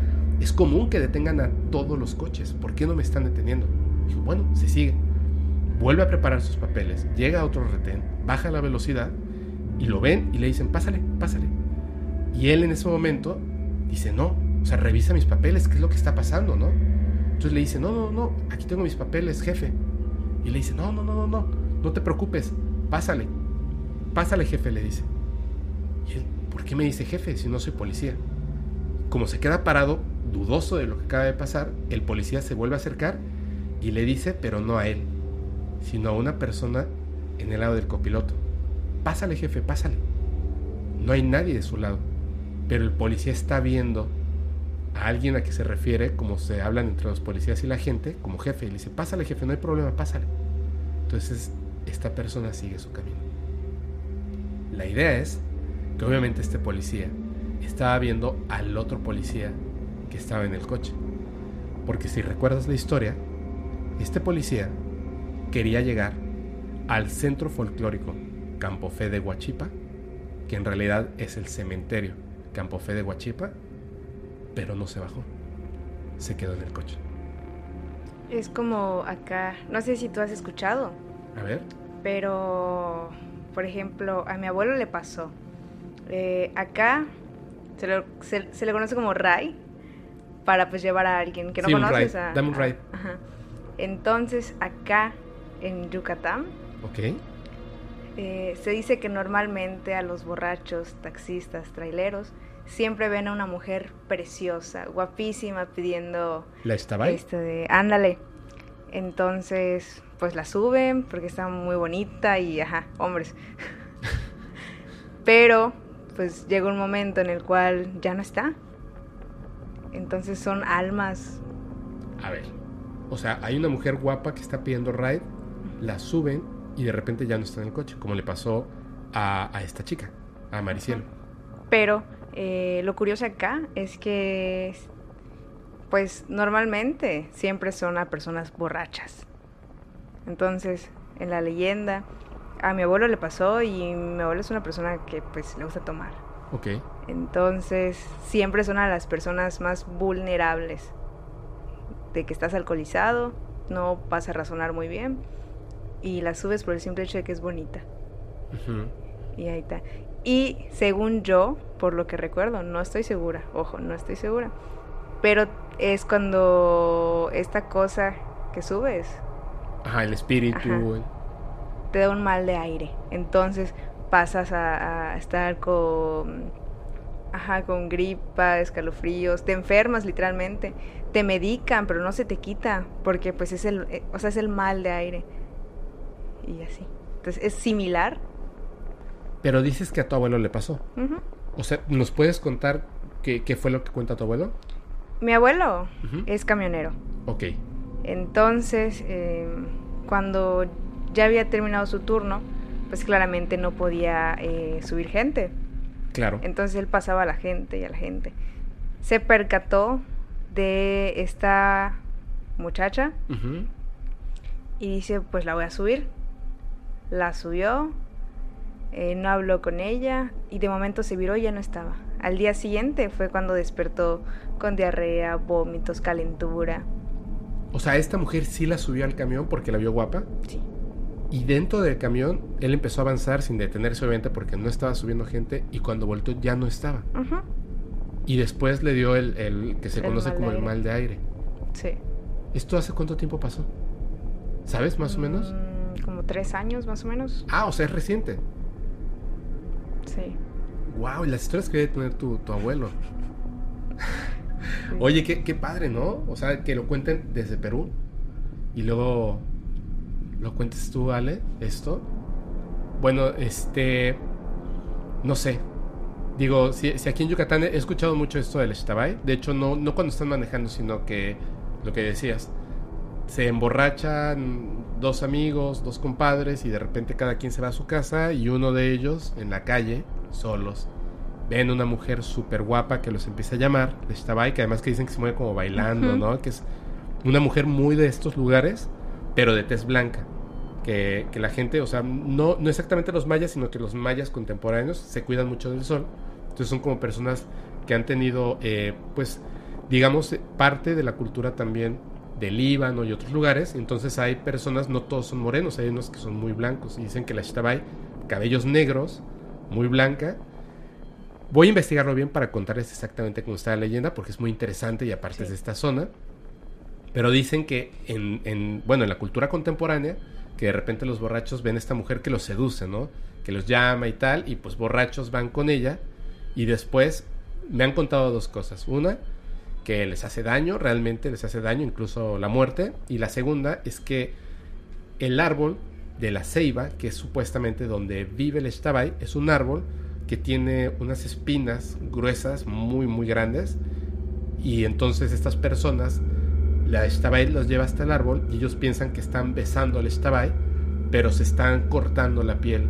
es común que detengan a todos los coches, ¿por qué no me están deteniendo? Dijo, bueno, se sigue. Vuelve a preparar sus papeles, llega a otro retén, baja la velocidad y lo ven y le dicen, pásale, pásale. Y él en ese momento dice, no, o sea, revisa mis papeles, ¿qué es lo que está pasando, no? Entonces le dice, no, no, no, aquí tengo mis papeles, jefe. Y le dice, no, no, no, no, no, no te preocupes, pásale, pásale, jefe, le dice. ¿por qué me dice jefe si no soy policía? Como se queda parado, dudoso de lo que acaba de pasar, el policía se vuelve a acercar y le dice, pero no a él, sino a una persona en el lado del copiloto. Pásale, jefe, pásale. No hay nadie de su lado, pero el policía está viendo a alguien a que se refiere, como se hablan entre los policías y la gente, como jefe, y le dice, pásale, jefe, no hay problema, pásale. Entonces, esta persona sigue su camino. La idea es que obviamente este policía estaba viendo al otro policía que estaba en el coche. Porque si recuerdas la historia, este policía quería llegar al centro folclórico Campo Fe de Huachipa, que en realidad es el cementerio Campo Fe de Huachipa, pero no se bajó. Se quedó en el coche. Es como acá, no sé si tú has escuchado, A ver, pero por ejemplo, a mi abuelo le pasó. Eh, acá se, lo- se- se le conoce como Ray para pues llevar a alguien que no Sí, un conoces. ride. a- Dame un a- ajá. Entonces acá en Yucatán Ok. eh, se dice que normalmente a los borrachos, taxistas, traileros, siempre ven a una mujer preciosa, guapísima, pidiendo ¿La estaba este de, ándale. Entonces, pues la suben porque está muy bonita y, ajá, hombres. Pero, pues llega un momento en el cual ya no está. Entonces son almas. A ver. O sea, hay una mujer guapa que está pidiendo ride, la suben y de repente ya no está en el coche, como le pasó a, a esta chica, a Maricielo. Pero eh, lo curioso acá es que, pues normalmente siempre son a personas borrachas. Entonces, en la leyenda, a mi abuelo le pasó y mi abuelo es una persona que pues le gusta tomar. Ok. Entonces, siempre son a las personas más vulnerables. De que estás alcoholizado, no vas a razonar muy bien y la subes por el simple hecho de que es bonita. Ujú. Y ahí está. Y según yo, por lo que recuerdo, no estoy segura, ojo, no estoy segura. Pero es cuando esta cosa que subes Ajá, el espíritu. Ajá. te da un mal de aire. Entonces pasas a, a estar con, ajá, con gripa, escalofríos, te enfermas literalmente, te medican, pero no se te quita, porque pues es el, eh, o sea, es el mal de aire. Y así. Entonces es similar. Pero dices que a tu abuelo le pasó. O sea, ¿nos puedes contar qué, qué fue lo que cuenta tu abuelo? Mi abuelo es camionero. Ok. Entonces, eh, cuando ya había terminado su turno, pues claramente no podía eh, subir gente. Claro. Entonces él pasaba a la gente y a la gente. Se percató de esta muchacha y dice, pues la voy a subir. La subió, eh, no habló con ella y de momento se viró y ya no estaba. Al día siguiente fue cuando despertó con diarrea, vómitos, calentura. O sea, esta mujer sí la subió al camión porque la vio guapa. Sí. Y dentro del camión, él empezó a avanzar sin detenerse, obviamente, porque no estaba subiendo gente. Y cuando volteó, ya no estaba. Y después le dio el, el que se El conoce como el mal de aire. Sí. ¿Esto hace cuánto tiempo pasó? ¿Sabes, más o menos? Mm, como tres años más o menos. Ah, o sea, es reciente. Sí. Wow, y las historias que debe tener tu, tu abuelo. Oye, qué, qué padre, ¿no? O sea, que lo cuenten desde Perú. Y luego lo cuentes tú, Ale, esto. Bueno, este. No sé. Digo, si, si aquí en Yucatán he escuchado mucho esto del Xtabay. De hecho, no, no cuando están manejando, sino que lo que decías. Se emborrachan dos amigos, dos compadres, y de repente cada quien se va a su casa. Y uno de ellos, en la calle, solos, ven una mujer súper guapa que los empieza a llamar, Xtabay, que además que dicen que se mueve como bailando. ¿no? Que es una mujer muy de estos lugares, pero de tez blanca. Que, que la gente, o sea, no, no exactamente los mayas, sino que los mayas contemporáneos se cuidan mucho del sol. Entonces son como personas que han tenido, eh, pues, digamos, parte de la cultura también del Líbano y otros lugares. Entonces hay personas, no todos son morenos, hay unos que son muy blancos. Y dicen que la Xtabay, cabellos negros, muy blanca. Voy a investigarlo bien para contarles exactamente cómo está la leyenda, porque es muy interesante y aparte Sí. es de esta zona. Pero dicen que en, en, bueno, en la cultura contemporánea, que de repente los borrachos ven a esta mujer que los seduce, ¿no? Que los llama y tal, y pues borrachos van con ella, y después me han contado dos cosas. Una, que les hace daño, realmente les hace daño, incluso la muerte. Y la segunda es que el árbol de la ceiba, que es supuestamente donde vive el Xtabay, es un árbol que tiene unas espinas gruesas, muy, muy grandes. Y entonces estas personas, la Xtabay los lleva hasta el árbol y ellos piensan que están besando al Xtabay, pero se están cortando la piel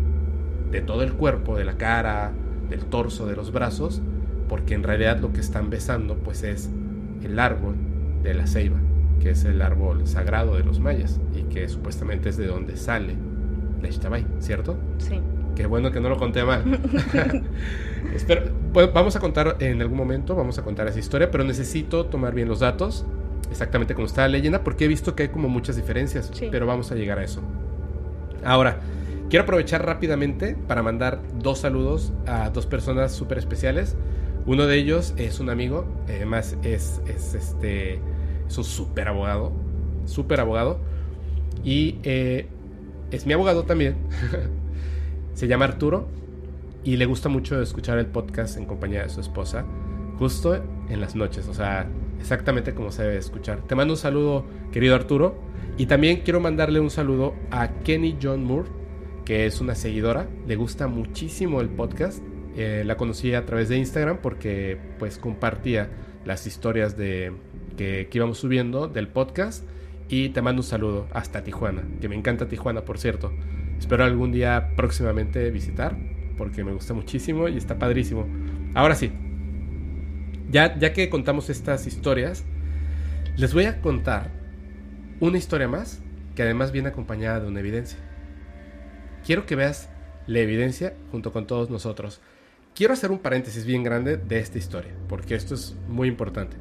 de todo el cuerpo, de la cara, del torso, de los brazos, porque en realidad lo que están besando pues es el árbol de la ceiba, que es el árbol sagrado de los mayas y que supuestamente es de donde sale la Xtabay, ¿cierto? Sí. Qué bueno que no lo conté mal. Espero, vamos a contar en algún momento, vamos a contar esa historia, pero necesito tomar bien los datos, exactamente como está la leyenda, porque he visto que hay como muchas diferencias, Sí. pero vamos a llegar a eso. Ahora, Quiero aprovechar rápidamente para mandar dos saludos a dos personas súper especiales. Uno de ellos es un amigo, además es, es, este, es un súper abogado, súper abogado. Y eh, es mi abogado también. Se llama Arturo y le gusta mucho escuchar el podcast en compañía de su esposa, justo en las noches, o sea, exactamente como se debe escuchar. Te mando un saludo, querido Arturo, y también quiero mandarle un saludo a Kenny John Moore, que es una seguidora, le gusta muchísimo el podcast. Eh, la conocí a través de Instagram porque pues compartía las historias de que, que íbamos subiendo del podcast y te mando un saludo hasta Tijuana, que me encanta Tijuana por cierto. Espero algún día próximamente visitar porque me gusta muchísimo y está padrísimo. Ahora sí, ya, ya que contamos estas historias, les voy a contar una historia más que además viene acompañada de una evidencia. Quiero que veas la evidencia junto con todos nosotros. Quiero hacer un paréntesis bien grande de esta historia, porque esto es muy importante.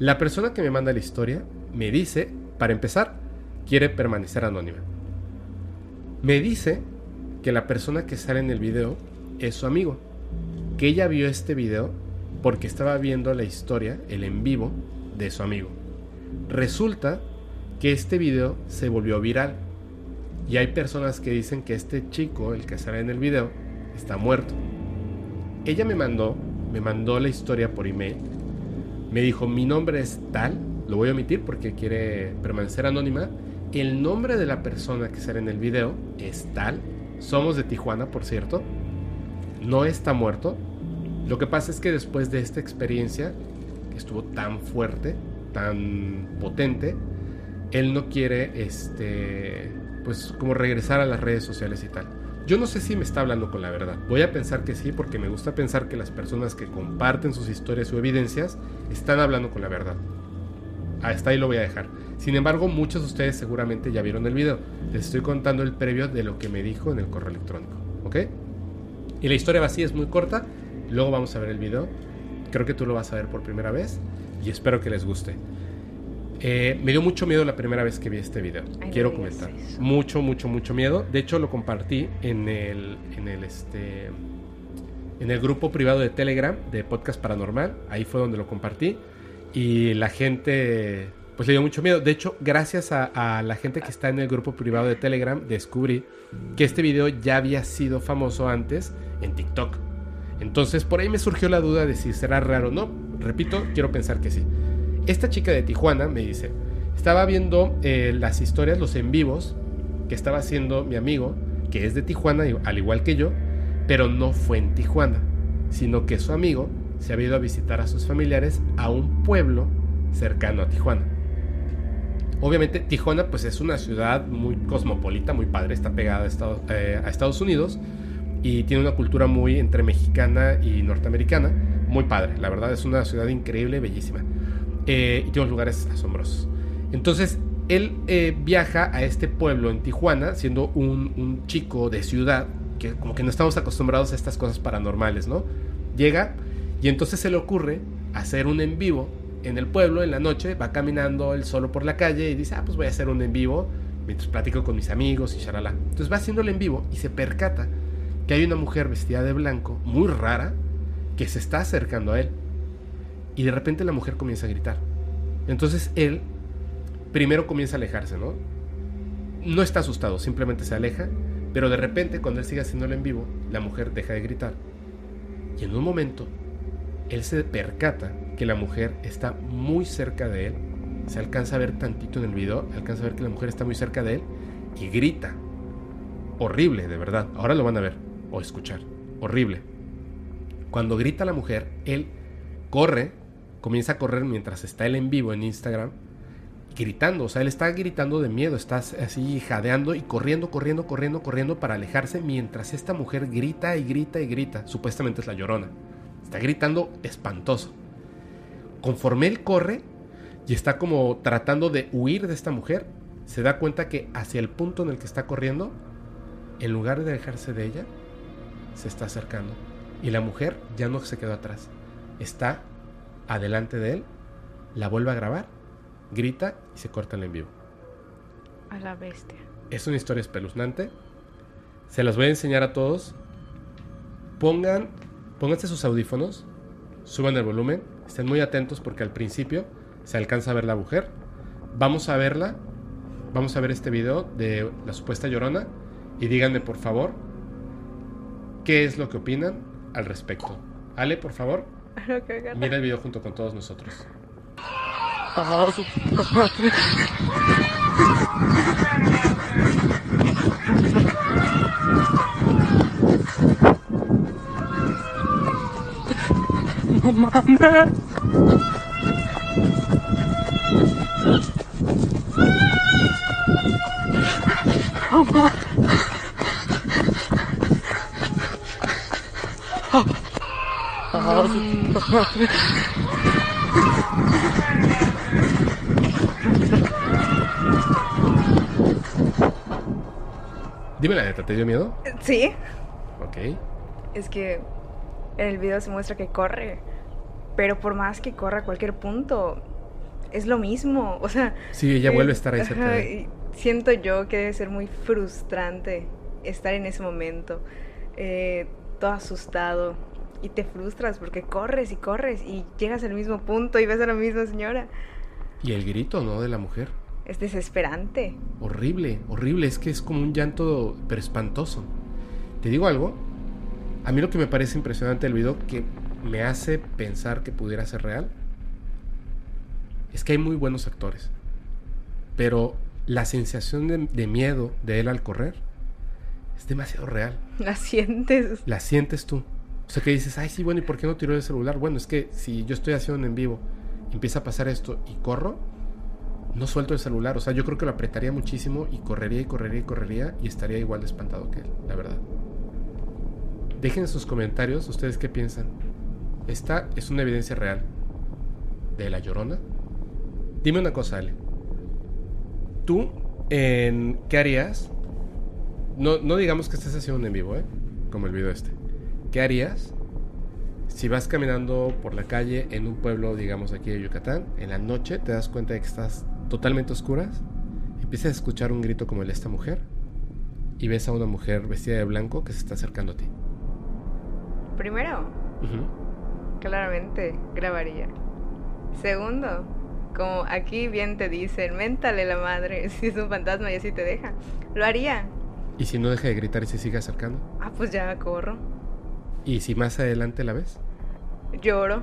La persona que me manda la historia me dice, para empezar, quiere permanecer anónima. Me dice que la persona que sale en el video es su amigo. Que ella vio este video porque estaba viendo la historia, el en vivo, de su amigo. Resulta que este video se volvió viral. Y hay personas que dicen que este chico, el que sale en el video, está muerto. Ella me mandó, me mandó la historia por email. Me dijo, mi nombre es tal, lo voy a omitir porque quiere permanecer anónima. El nombre de la persona que sale en el video es tal somos de Tijuana, por cierto. No está muerto. Lo que pasa es que después de esta experiencia, que estuvo tan fuerte, tan potente, él no quiere, este, pues como regresar a las redes sociales y tal. Yo no sé si me está hablando con la verdad. Voy a pensar que sí, porque me gusta pensar que las personas que comparten sus historias o evidencias están hablando con la verdad. Hasta ahí lo voy a dejar. Sin embargo, muchos de ustedes seguramente ya vieron el video. Les estoy contando el previo de lo que me dijo en el correo electrónico. ¿Ok? Y la historia vacía es muy corta. Luego vamos a ver el video. Creo que tú lo vas a ver por primera vez. Y espero que les guste. Eh, me dio mucho miedo la primera vez que vi este video. Quiero comentar. Mucho, mucho, mucho miedo. De hecho, lo compartí en el, en el, este, en el grupo privado de Telegram de Podcast Paranormal. Ahí fue donde lo compartí. Y la gente pues le dio mucho miedo. De hecho, gracias a, la gente que está en el grupo privado de Telegram, descubrí que este video ya había sido famoso antes en TikTok. Entonces, por ahí me surgió la duda de si será raro o no. Repito, quiero pensar que sí. Esta chica de Tijuana me dice, estaba viendo eh, las historias, los en vivos que estaba haciendo mi amigo, que es de Tijuana, al igual que yo, pero no fue en Tijuana, sino que su amigo se había ido a visitar a sus familiares a un pueblo cercano a Tijuana. Obviamente Tijuana pues es una ciudad muy cosmopolita, muy padre, está pegada a eh, a Estados Unidos y tiene una cultura muy entre mexicana y norteamericana, muy padre, la verdad es una ciudad increíble, bellísima eh, y tiene unos lugares asombrosos. Entonces él eh, viaja a este pueblo en Tijuana siendo un, un chico de ciudad, que como que no estamos acostumbrados a estas cosas paranormales, ¿no? Llega y entonces se le ocurre hacer un en vivo en el pueblo en la noche, va caminando él solo por la calle y dice, ah, pues voy a hacer un en vivo mientras platico con mis amigos y shalala. Entonces va haciéndolo en vivo y se percata que hay una mujer vestida de blanco, muy rara, que se está acercando a él. Y de repente la mujer comienza a gritar. Entonces él primero comienza a alejarse, ¿no? No está asustado, simplemente se aleja, pero de repente cuando él sigue haciéndolo en vivo, la mujer deja de gritar. Y en un momento, él se percata que la mujer está muy cerca de él. Se alcanza a ver tantito en el video, alcanza a ver que la mujer está muy cerca de él y grita. Horrible, de verdad. Ahora lo van a ver o escuchar. Horrible. Cuando grita la mujer, él corre, comienza a correr mientras está él en vivo en Instagram, gritando. O sea, él está gritando de miedo, está así jadeando y corriendo, corriendo, corriendo, corriendo para alejarse mientras esta mujer grita y grita y grita. Supuestamente es la llorona. Está gritando espantoso conforme él corre y está como tratando de huir de esta mujer, se da cuenta que hacia el punto en el que está corriendo, en lugar de alejarse de ella, se está acercando. Y la mujer ya no se quedó atrás. Está adelante de él, la vuelve a grabar, grita y se corta el en vivo. A la bestia. Es una historia espeluznante. Se las voy a enseñar a todos. Pongan, pónganse sus audífonos, suban el volumen, estén muy atentos porque al principio se alcanza a ver la mujer. Vamos a verla, vamos a ver este video de la supuesta llorona y díganme por favor qué es lo que opinan al respecto. Ale, por favor, mira el video junto con todos nosotros. Dime la neta, ¿te dio miedo? Sí, Ok. es que en el video se muestra que corre, pero por más que corra a cualquier punto, es lo mismo. O sea, Sí, ella eh, vuelve a estar ahí cerca de- siento yo que debe ser muy frustrante estar en ese momento, eh, todo asustado. Y te frustras porque corres y corres y llegas al mismo punto y ves a la misma señora. Y el grito, ¿no? De la mujer. Es desesperante. Horrible, horrible. Es que es como un llanto, pero espantoso. Te digo algo. A mí lo que me parece impresionante del video, que me hace pensar que pudiera ser real, es que hay muy buenos actores. Pero la sensación de, de miedo de él al correr es demasiado real. La sientes. La sientes tú. O sea que dices, ay, sí, bueno, ¿y por qué no tiró el celular? Bueno, es que si yo estoy haciendo un en vivo, empieza a pasar esto y corro, no suelto el celular. O sea, yo creo que lo apretaría muchísimo y correría y correría y correría y estaría igual de espantado que él, la verdad. Dejen en sus comentarios ustedes qué piensan. ¿Esta es una evidencia real de la llorona? Dime una cosa, Ale. ¿Tú en qué harías? No, no digamos que estés haciendo un en vivo, ¿eh? Como el video este. ¿Qué harías si vas caminando por la calle en un pueblo, digamos aquí de Yucatán, en la noche te das cuenta de que estás totalmente oscuras, empiezas a escuchar un grito como el de esta mujer y ves a una mujer vestida de blanco que se está acercando a ti? Primero, Ujú. claramente grabaría. Segundo, como aquí bien te dicen, méntale la madre si es un fantasma y así te deja. Lo haría. Y si no deja de gritar y se sigue acercando. Ah, pues ya corro. Y si más adelante la ves, Lloro.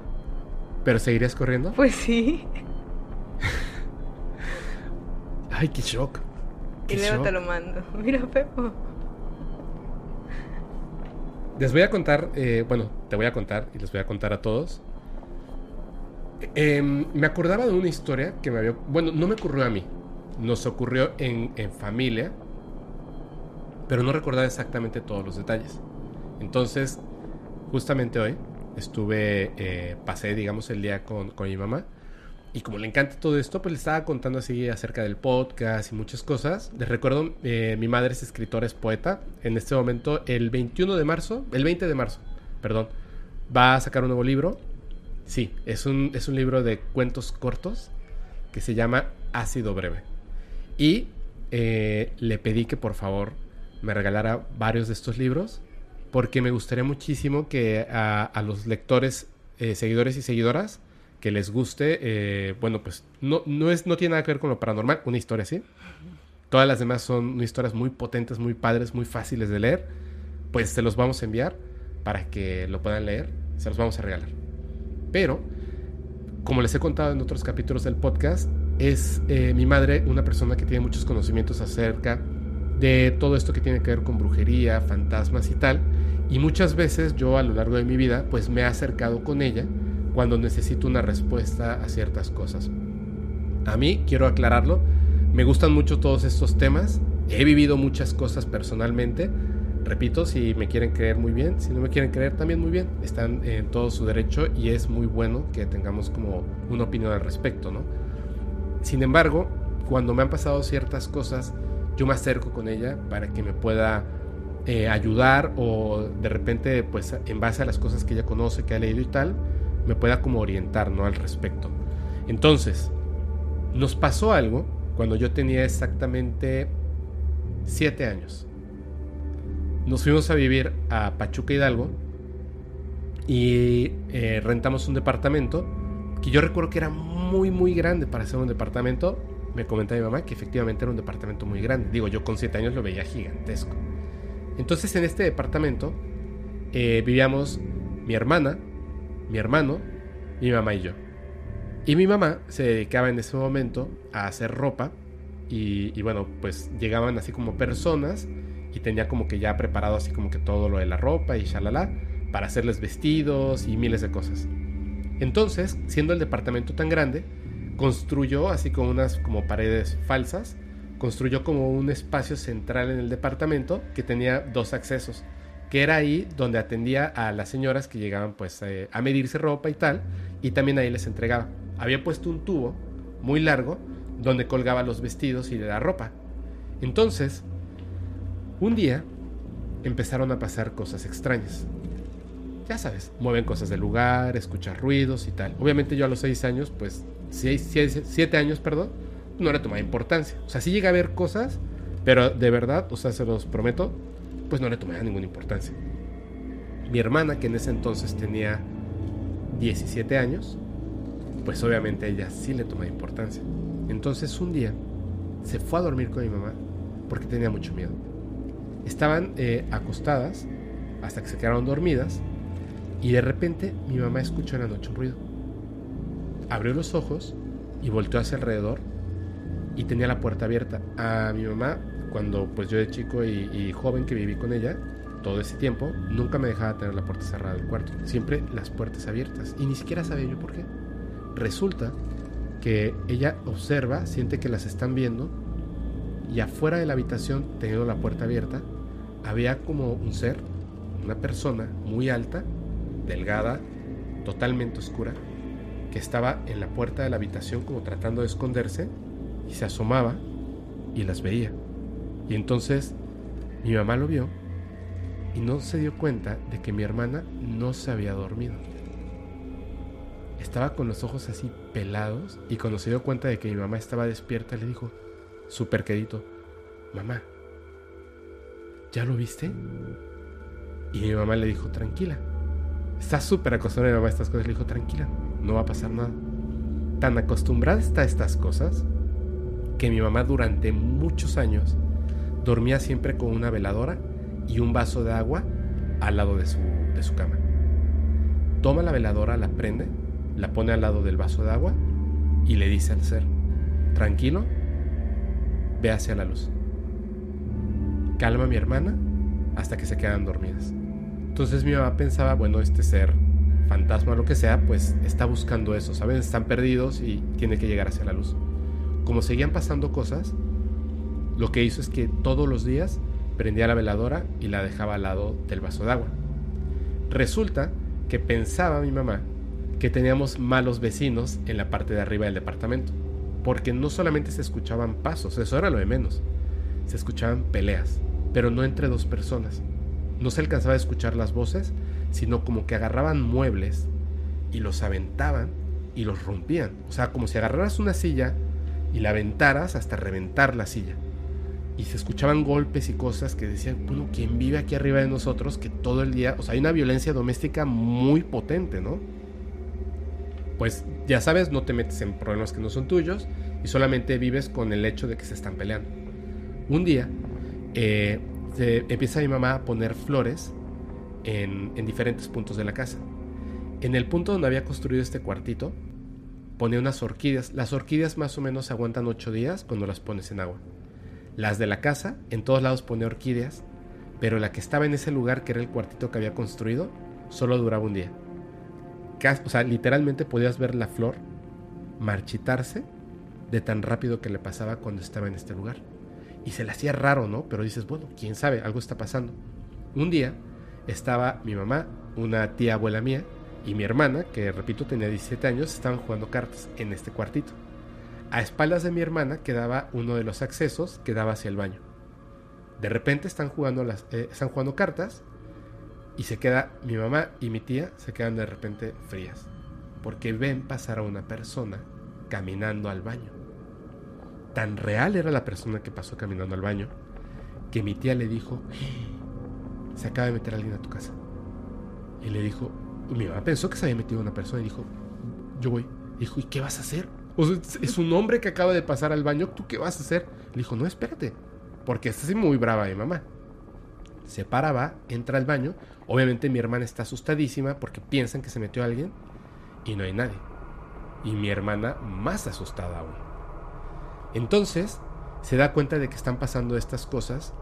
pero seguirías corriendo. Pues sí. Ay, qué shock. Y luego shock. te lo mando. Mira, Pepo. Les voy a contar, eh, bueno, te voy a contar y les voy a contar a todos. Em, me acordaba de una historia que me había... Bueno, no me ocurrió a mí. Nos ocurrió en, en familia. Pero no recordaba exactamente todos los detalles. Entonces, justamente hoy estuve, eh, pasé, digamos, el día con, con mi mamá. Y como le encanta todo esto, pues le estaba contando así acerca del podcast y muchas cosas. Les recuerdo, eh, mi madre es escritora, es poeta. En este momento, el 21 de marzo, el 20 de marzo, perdón, va a sacar un nuevo libro. Sí, es un, es un libro de cuentos cortos que se llama Ácido Breve. Y eh, le pedí que por favor me regalara varios de estos libros porque me gustaría muchísimo que a, los lectores, eh, seguidores y seguidoras, que les guste, eh, bueno, pues no, no, es, no tiene nada que ver con lo paranormal, una historia así. Todas las demás son historias muy potentes, muy padres, muy fáciles de leer. Pues se los vamos a enviar para que lo puedan leer, se los vamos a regalar. Pero, como les he contado en otros capítulos del podcast, es eh, mi madre una persona que tiene muchos conocimientos acerca de todo esto que tiene que ver con brujería, fantasmas y tal. Y muchas veces yo a lo largo de mi vida pues me he acercado con ella cuando necesito una respuesta a ciertas cosas. A mí, quiero aclararlo, me gustan mucho todos estos temas. He vivido muchas cosas personalmente. Repito, si me quieren creer muy bien, si no me quieren creer también muy bien. Están en todo su derecho y es muy bueno que tengamos como una opinión al respecto, ¿no? Sin embargo, cuando me han pasado ciertas cosas, yo me acerco con ella para que me pueda eh, ayudar o de repente, pues en base a las cosas que ella conoce, que ha leído y tal, me pueda como orientar, ¿no? Al respecto. Entonces, nos pasó algo cuando yo tenía exactamente siete años. nos fuimos a vivir a Pachuca Hidalgo y eh, rentamos un departamento que yo recuerdo que era muy, muy grande para ser un departamento. Me comenta mi mamá que efectivamente era un departamento muy grande. Digo, yo con 7 años lo veía gigantesco. Entonces en este departamento eh, vivíamos mi hermana, mi hermano, mi mamá y yo. Y mi mamá se dedicaba en ese momento a hacer ropa y, y, bueno, pues llegaban así como personas y tenía como que ya preparado así como que todo lo de la ropa y shalala para hacerles vestidos y miles de cosas. Entonces, siendo el departamento tan grande, construyó así como unas como paredes falsas, construyó como un espacio central en el departamento que tenía dos accesos que era ahí donde atendía a las señoras que llegaban pues eh, a medirse ropa y tal, y también ahí les entregaba. Había puesto un tubo muy largo donde colgaba los vestidos y la ropa. Entonces, un día empezaron a pasar cosas extrañas. Ya sabes, mueven cosas del lugar, escuchar ruidos y tal. Obviamente yo a los seis años, pues, seis, siete, años, perdón, no le tomaba importancia. O sea, sí llegué a ver cosas, pero de verdad, o sea, se los prometo, pues no le tomaba ninguna importancia. Mi hermana, que en ese entonces tenía 17 años, pues obviamente ella sí le tomaba importancia. Entonces un día se fue a dormir con mi mamá porque tenía mucho miedo. Estaban eh, acostadas hasta que se quedaron dormidas y de repente mi mamá escuchó en la noche un ruido. Abrió los ojos y volteó hacia alrededor y tenía la puerta abierta. A mi mamá cuando pues yo de chico y, joven que viví con ella, todo ese tiempo, nunca me dejaba tener la puerta cerrada del cuarto. Siempre las puertas abiertas. Y ni siquiera sabía yo por qué. Resulta que ella observa, siente que las están viendo y afuera de la habitación, teniendo la puerta abierta, había como un ser, una persona muy alta, delgada, totalmente oscura, que estaba en la puerta de la habitación como tratando de esconderse y se asomaba y las veía. Y entonces mi mamá lo vio y no se dio cuenta de que mi hermana no se había dormido. Estaba con los ojos así pelados y cuando se dio cuenta de que mi mamá estaba despierta le dijo, súper quedito, mamá, ¿ya lo viste? Y mi mamá le dijo, tranquila. Está súper acostumbrada mi mamá a estas cosas. Le dijo, tranquila, no va a pasar nada. Tan acostumbrada está a estas cosas que mi mamá durante muchos años dormía siempre con una veladora y un vaso de agua al lado de su, de su cama. Toma la veladora, la prende, la pone al lado del vaso de agua y le dice al ser, tranquilo, ve hacia la luz. Calma a mi hermana hasta que se quedan dormidas. Entonces mi mamá pensaba, bueno, este ser, fantasma o lo que sea, pues está buscando eso, ¿saben? Están perdidos y tiene que llegar hacia la luz. Como seguían pasando cosas, lo que hizo es que todos los días prendía la veladora y la dejaba al lado del vaso de agua. Resulta que pensaba mi mamá que teníamos malos vecinos en la parte de arriba del departamento, porque no solamente se escuchaban pasos, eso era lo de menos, se escuchaban peleas, pero no entre dos personas. No se alcanzaba a escuchar las voces, sino como que agarraban muebles y los aventaban y los rompían. O sea, como si agarraras una silla y la aventaras hasta reventar la silla y se escuchaban golpes y cosas que decían, bueno, ¿quién vive aquí arriba de nosotros que todo el día, o sea, hay una violencia doméstica muy potente, ¿no? Pues ya sabes, no te metes en problemas que no son tuyos y solamente vives con el hecho de que se están peleando. Un día eh, empieza mi mamá a poner flores en, en diferentes puntos de la casa. En el punto donde había construido este cuartito, pone unas orquídeas. Las orquídeas más o menos aguantan 8 días cuando las pones en agua. Las de la casa, en todos lados pone orquídeas, pero la que estaba en ese lugar, que era el cuartito que había construido, solo duraba un día. O sea, literalmente podías ver la flor marchitarse de tan rápido que le pasaba cuando estaba en este lugar. Y se le hacía raro, ¿no? Pero dices, bueno, quién sabe, algo está pasando. Un día estaba mi mamá, una tía abuela mía, y mi hermana, que repito tenía 17 años, estaban jugando cartas en este cuartito. A espaldas de mi hermana quedaba uno de los accesos que daba hacia el baño. De repente están jugando, las, eh, están jugando cartas y se queda mi mamá y mi tía se quedan de repente frías porque ven pasar a una persona caminando al baño. Tan real era la persona que pasó caminando al baño que mi tía le dijo, se acaba de meter alguien a tu casa. Y le dijo, mi mamá pensó que se había metido una persona y dijo, yo voy. dijo, ¿y qué vas a hacer? O sea, es un hombre que acaba de pasar al baño, ¿tú qué vas a hacer? Le dijo, no, espérate, porque está así muy brava mi mamá. Se para, va, entra al baño. Obviamente mi hermana está asustadísima porque piensan que se metió alguien y no hay nadie. Y mi hermana más asustada aún. Entonces se da cuenta de que están pasando estas cosas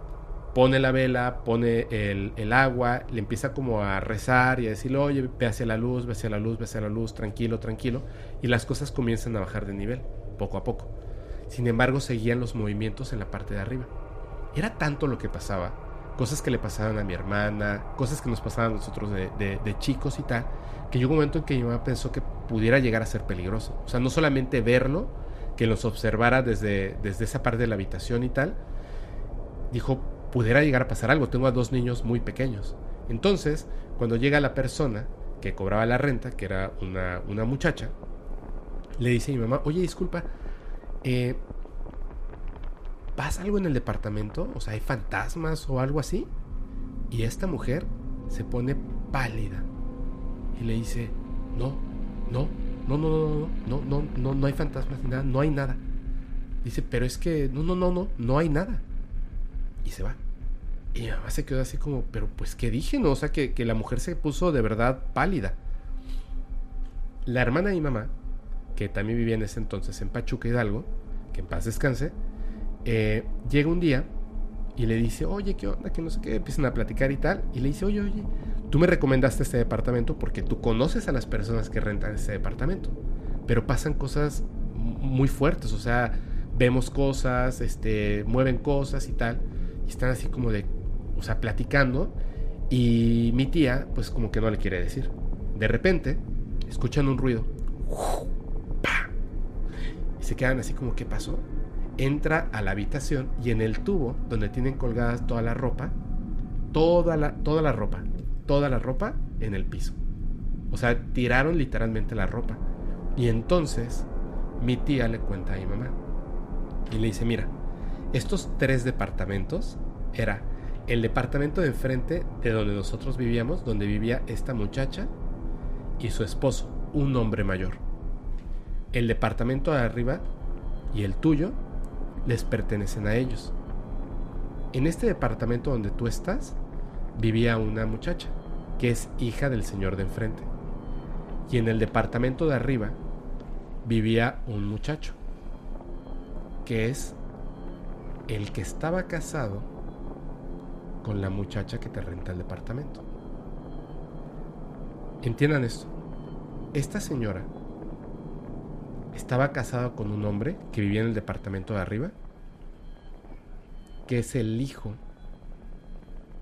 pone la vela, pone el, agua, le empieza como a rezar y a decirle, oye, ve hacia la luz, ve hacia la luz, ve hacia la luz, tranquilo, tranquilo, y las cosas comienzan a bajar de nivel, poco a poco. Sin embargo, seguían los movimientos en la parte de arriba. Era tanto lo que pasaba, cosas que le pasaban a mi hermana, cosas que nos pasaban a nosotros de, de chicos y tal, que llegó un momento en que mi mamá pensó que pudiera llegar a ser peligroso. O sea, no solamente verlo, que nos observara desde, desde esa parte de la habitación y tal, dijo, pudiera llegar a pasar algo. Tengo a dos niños muy pequeños. Entonces, cuando llega la persona que cobraba la renta, que era una, una muchacha, le dice a mi mamá, oye, disculpa, eh, ¿pasa algo en el departamento? O sea, ¿hay fantasmas o algo así? Y esta mujer se pone pálida y le dice, no, no, no, no, no, no, no, no, no hay fantasmas ni nada, no hay nada. Dice, pero es que, no, no, no, no, no hay nada y se va. Y mi mamá se quedó así como, pero pues ¿qué dije? No, o sea, que, la mujer se puso de verdad pálida. La hermana de mi mamá, que también vivía en ese entonces en Pachuca Hidalgo, que en paz descanse, eh, llega un día y le dice, oye, ¿qué onda? Que no sé qué, empiezan a platicar y tal. Y le dice, oye, oye, tú me recomendaste este departamento porque tú conoces a las personas que rentan este departamento. Pero pasan cosas muy fuertes, o sea, vemos cosas, este, mueven cosas y tal están así como de, o sea, platicando. Y mi tía, pues como que no le quiere decir. De repente, escuchan un ruido. Y se quedan así como, ¿qué pasó? Entra a la habitación y en el tubo donde tienen colgadas toda la ropa, toda la, toda la ropa, toda la ropa en el piso. O sea, tiraron literalmente la ropa. Y entonces mi tía le cuenta a mi mamá. Y le dice, mira, estos tres departamentos era el departamento de enfrente de donde nosotros vivíamos, donde vivía esta muchacha y su esposo, un hombre mayor. El departamento de arriba y el tuyo les pertenecen a ellos. En este departamento donde tú estás vivía una muchacha, que es hija del señor de enfrente. Y en el departamento de arriba vivía un muchacho, que es el que estaba casado con la muchacha que te renta el departamento. Entiendan esto. Esta señora estaba casada con un hombre que vivía en el departamento de arriba, que es el hijo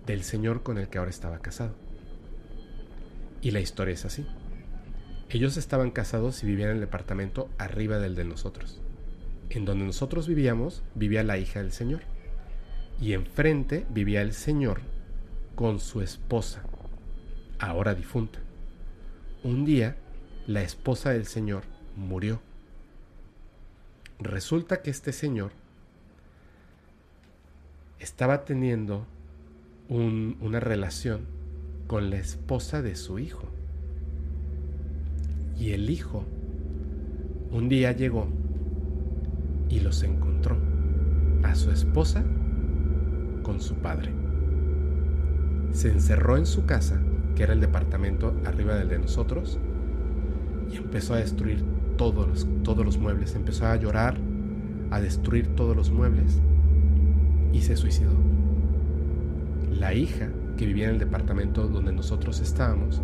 del señor con el que ahora estaba casado. Y la historia es así. Ellos estaban casados y vivían en el departamento arriba del de nosotros en donde nosotros vivíamos vivía la hija del Señor. Y enfrente vivía el Señor con su esposa, ahora difunta. Un día, la esposa del Señor murió. Resulta que este Señor estaba teniendo una relación con la esposa de su hijo. Y el hijo un día llegó y los encontró a su esposa con su padre. Se encerró en su casa, que era el departamento arriba del de nosotros, y empezó a destruir todos los, todos los muebles. Empezó a llorar, a destruir todos los muebles y se suicidó. La hija, que vivía en el departamento donde nosotros estábamos,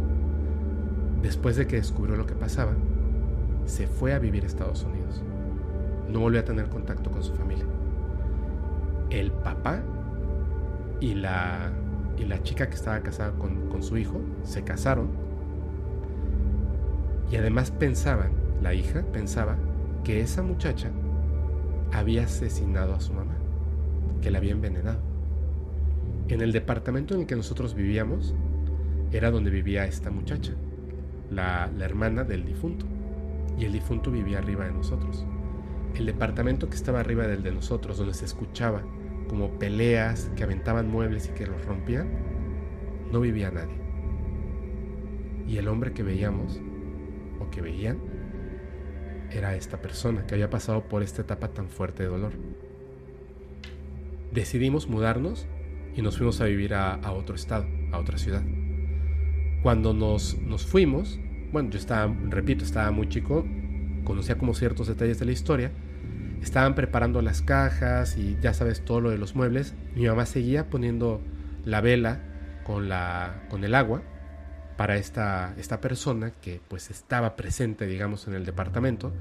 después de que descubrió lo que pasaba, se fue a vivir a Estados Unidos no volvió a tener contacto con su familia. El papá y la, y la chica que estaba casada con, con su hijo se casaron y además pensaban, la hija pensaba que esa muchacha había asesinado a su mamá, que la había envenenado. En el departamento en el que nosotros vivíamos era donde vivía esta muchacha, la, hermana del difunto, y el difunto vivía arriba de nosotros el departamento que estaba arriba del de nosotros, donde se escuchaba como peleas que aventaban muebles y que los rompían, no vivía nadie. Y el hombre que veíamos, o que veían, era esta persona que había pasado por esta etapa tan fuerte de dolor. Decidimos mudarnos y nos fuimos a vivir a, otro estado, a otra ciudad. Cuando nos, nos fuimos, bueno, yo estaba, repito, estaba muy chico, conocía como ciertos detalles de la historia, estaban preparando las cajas y ya sabes todo lo de los muebles. Mi mamá seguía poniendo la vela con, la, con el agua para esta, esta persona que pues estaba presente, digamos, en el departamento.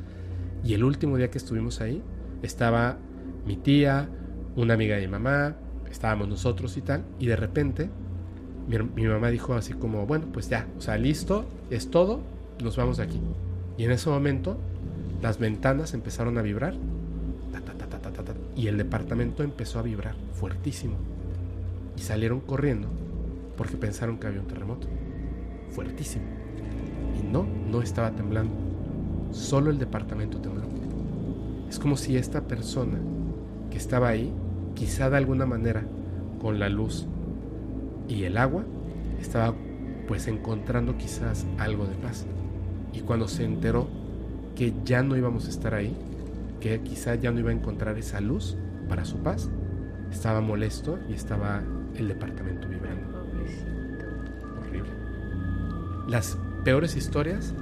Y el último día que estuvimos ahí, estaba mi tía, una amiga de mi mamá, estábamos nosotros y tal, y de repente mi, mamá dijo así como, bueno, pues ya, o sea, listo, es todo, nos vamos de aquí. Y en ese momento las ventanas empezaron a vibrar y el departamento empezó a vibrar fuertísimo. Y salieron corriendo porque pensaron que había un terremoto. Fuertísimo. Y no, no estaba temblando. Solo el departamento tembló. Es como si esta persona que estaba ahí, quizá de alguna manera, con la luz y el agua, estaba pues encontrando quizás algo de paz. Y cuando se enteró que ya no íbamos a estar ahí, que quizá ya no iba a encontrar esa luz para su paz, estaba molesto y estaba el departamento vibrando. Horrible. Las peores historias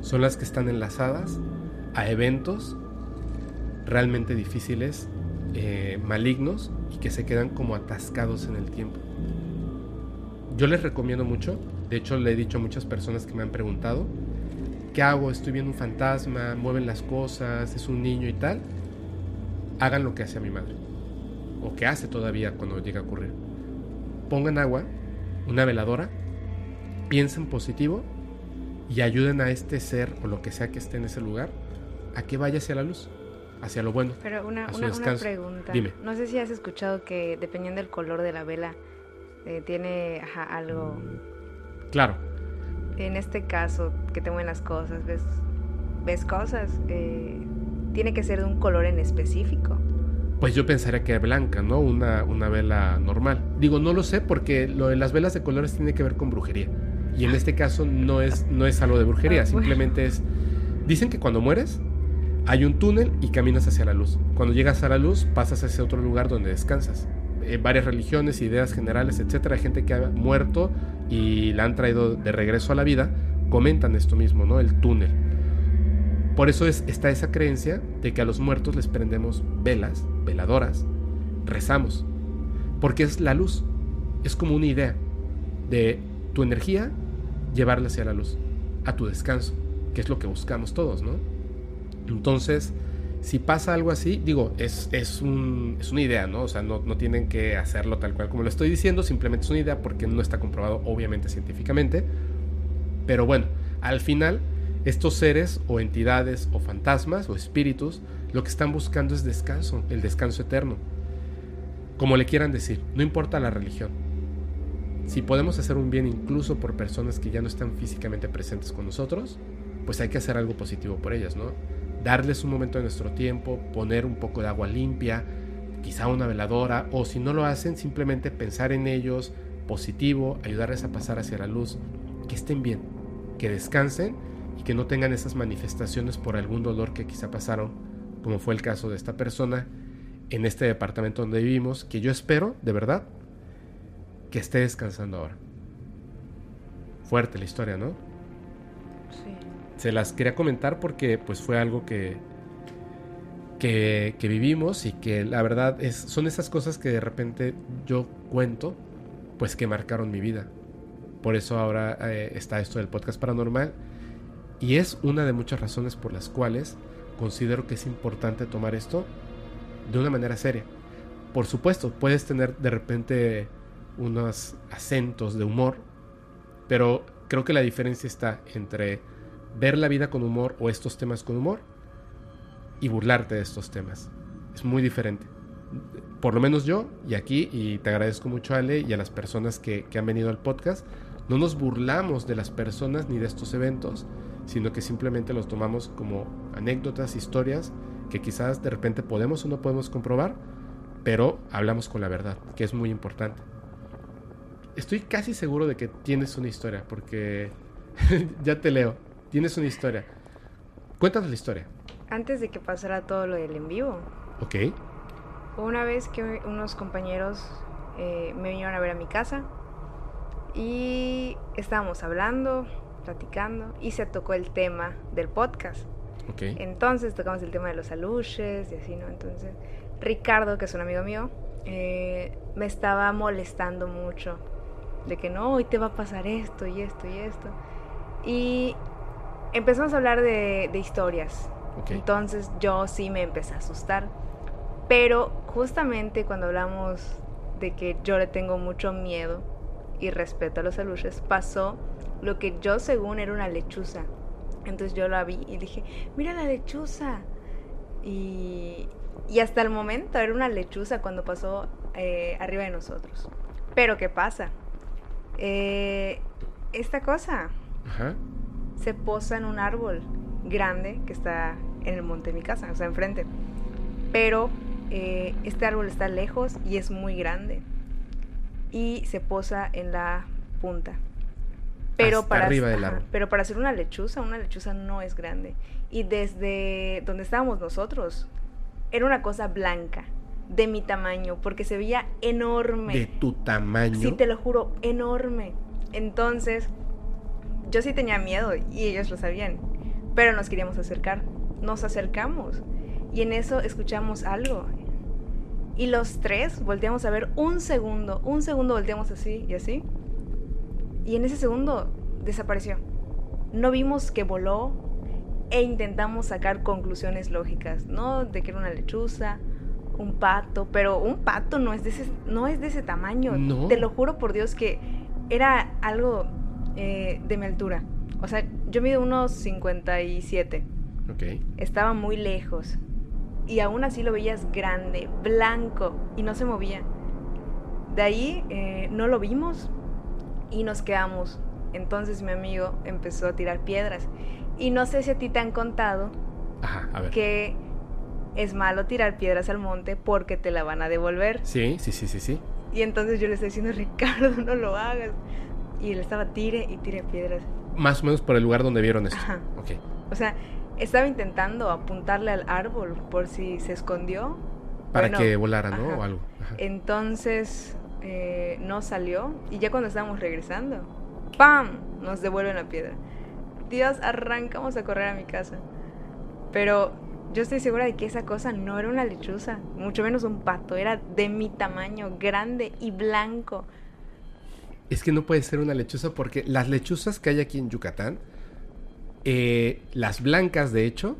son las que están enlazadas a eventos realmente difíciles, eh, malignos y que se quedan como atascados en el tiempo. Yo les recomiendo mucho, de hecho le he dicho a muchas personas que me han preguntado, ¿qué hago? Estoy viendo un fantasma, mueven las cosas, es un niño y tal. Hagan lo que hace mi madre. O que hace todavía cuando llega a ocurrir. Pongan agua, una veladora, piensen positivo y ayuden a este ser o lo que sea que esté en ese lugar a que vaya hacia la luz, hacia lo bueno. Pero una, una, pregunta. Dime. No sé si has escuchado que dependiendo del color de la vela, eh, tiene algo. Claro en este caso, que te mueven las cosas, ves, ves cosas, eh, tiene que ser de un color en específico. Pues yo pensaría que blanca, ¿no? Una, una vela normal. Digo, no lo sé porque lo de las velas de colores tiene que ver con brujería. Y en este caso no es, no es algo de brujería, ah, simplemente es... Dicen que cuando mueres hay un túnel y caminas hacia la luz. Cuando llegas a la luz pasas hacia otro lugar donde descansas. Eh, varias religiones, ideas generales, etcétera, gente que ha muerto y la han traído de regreso a la vida, comentan esto mismo, ¿no? El túnel. Por eso es, está esa creencia de que a los muertos les prendemos velas, veladoras, rezamos, porque es la luz, es como una idea de tu energía llevarla hacia la luz, a tu descanso, que es lo que buscamos todos, ¿no? Entonces, si pasa algo así, digo, es, es, un, es una idea, ¿no? O sea, no, no, tienen que hacerlo tal cual como lo estoy diciendo, simplemente es una idea porque no está comprobado obviamente científicamente. Pero bueno, al final, estos seres o entidades o fantasmas o espíritus lo que están buscando es descanso, el descanso eterno. Como le quieran decir, no importa la religión. Si podemos hacer un bien incluso por personas que ya no están físicamente presentes con nosotros, pues hay que hacer algo positivo por ellas, ¿no? Darles un momento de nuestro tiempo, poner un poco de agua limpia, quizá una veladora, o si no lo hacen, simplemente pensar en ellos, positivo, ayudarles a pasar hacia la luz, que estén bien, que descansen y que no tengan esas manifestaciones por algún dolor que quizá pasaron, como fue el caso de esta persona en este departamento donde vivimos, que yo espero, de verdad, que esté descansando ahora. Fuerte la historia, ¿no? Se las quería comentar porque pues fue algo que, que, vivimos y que la verdad es, son esas cosas que de repente yo cuento pues que marcaron mi vida. Por eso ahora eh, está esto del podcast paranormal y es una de muchas razones por las cuales considero que es importante tomar esto de una manera seria. Por supuesto, puedes tener de repente unos acentos de humor, pero creo que la diferencia está entre ver la vida con humor o estos temas con humor y burlarte de estos temas. Es muy diferente. Por lo menos yo, y aquí, y te agradezco mucho Ale y a las personas que, han venido al podcast, no nos burlamos de las personas ni de estos eventos, sino que simplemente los tomamos como anécdotas, historias que quizás de repente podemos o no podemos comprobar, pero hablamos con la verdad, que es muy importante. estoy casi seguro de que tienes una historia, porque ya te leo. Tienes una historia. Cuéntanos la historia. Antes de que pasara todo lo del en vivo. Ok. Una vez que unos compañeros eh, me vinieron a ver a mi casa y estábamos hablando, platicando y se tocó el tema del podcast. Ok. Entonces tocamos el tema de los aluches y así, ¿no? Entonces Ricardo, que es un amigo mío, eh, me estaba molestando mucho de que no, hoy te va a pasar esto y esto y esto. Y empezamos a hablar de, de historias. Entonces yo sí me empecé a asustar. Pero justamente cuando hablamos de que yo le tengo mucho miedo y respeto a los aluches, pasó lo que yo según era una lechuza. Entonces yo la vi y dije, mira la lechuza. Y, y hasta el momento era una lechuza cuando pasó eh, arriba de nosotros. Pero ¿qué pasa? Eh, esta cosa Ajá. Se posa en un árbol grande que está en el monte de mi casa, o sea, enfrente. Pero eh, este árbol está lejos y es muy grande. Y se posa en la punta. Pero Hasta para, arriba del ajá, árbol. pero para hacer una lechuza, una lechuza no es grande. Y desde donde estábamos nosotros, era una cosa blanca, de mi tamaño, porque se veía enorme. De tu tamaño. Sí, te lo juro, enorme. Entonces, yo sí tenía miedo y ellos lo sabían, pero nos queríamos acercar. Nos acercamos y en eso escuchamos algo. Y los tres volteamos a ver un segundo, un segundo volteamos así y así. Y en ese segundo desapareció. No vimos que voló e intentamos sacar conclusiones lógicas, ¿no? De que era una lechuza, un pato, pero un pato no es de ese, no es de ese tamaño. No. Te lo juro por Dios que era algo eh, de mi altura. O sea, yo mido unos 57. Ok. Estaba muy lejos. Y aún así lo veías grande, blanco, y no se movía. De ahí eh, no lo vimos y nos quedamos. Entonces mi amigo empezó a tirar piedras. Y no sé si a ti te han contado Ajá, a ver. que es malo tirar piedras al monte porque te la van a devolver. Sí, sí, sí, sí, sí. Y entonces yo le estoy diciendo, Ricardo, no lo hagas. Y él estaba tire y tire piedras. Más o menos por el lugar donde vieron esto. Ajá. Ok. O sea, estaba intentando apuntarle al árbol por si se escondió. Para Bueno, que volara, ¿no? ajá. O algo. Ajá. Entonces eh, no salió y ya cuando estábamos regresando, ¡pam! Nos devuelven la piedra. Dios, arrancamos a correr a mi casa. Pero yo estoy segura de que esa cosa no era una lechuza, mucho menos un pato, era de mi tamaño, grande y blanco. Es que no puede ser una lechuza porque las lechuzas que hay aquí en Yucatán, eh, las blancas de hecho,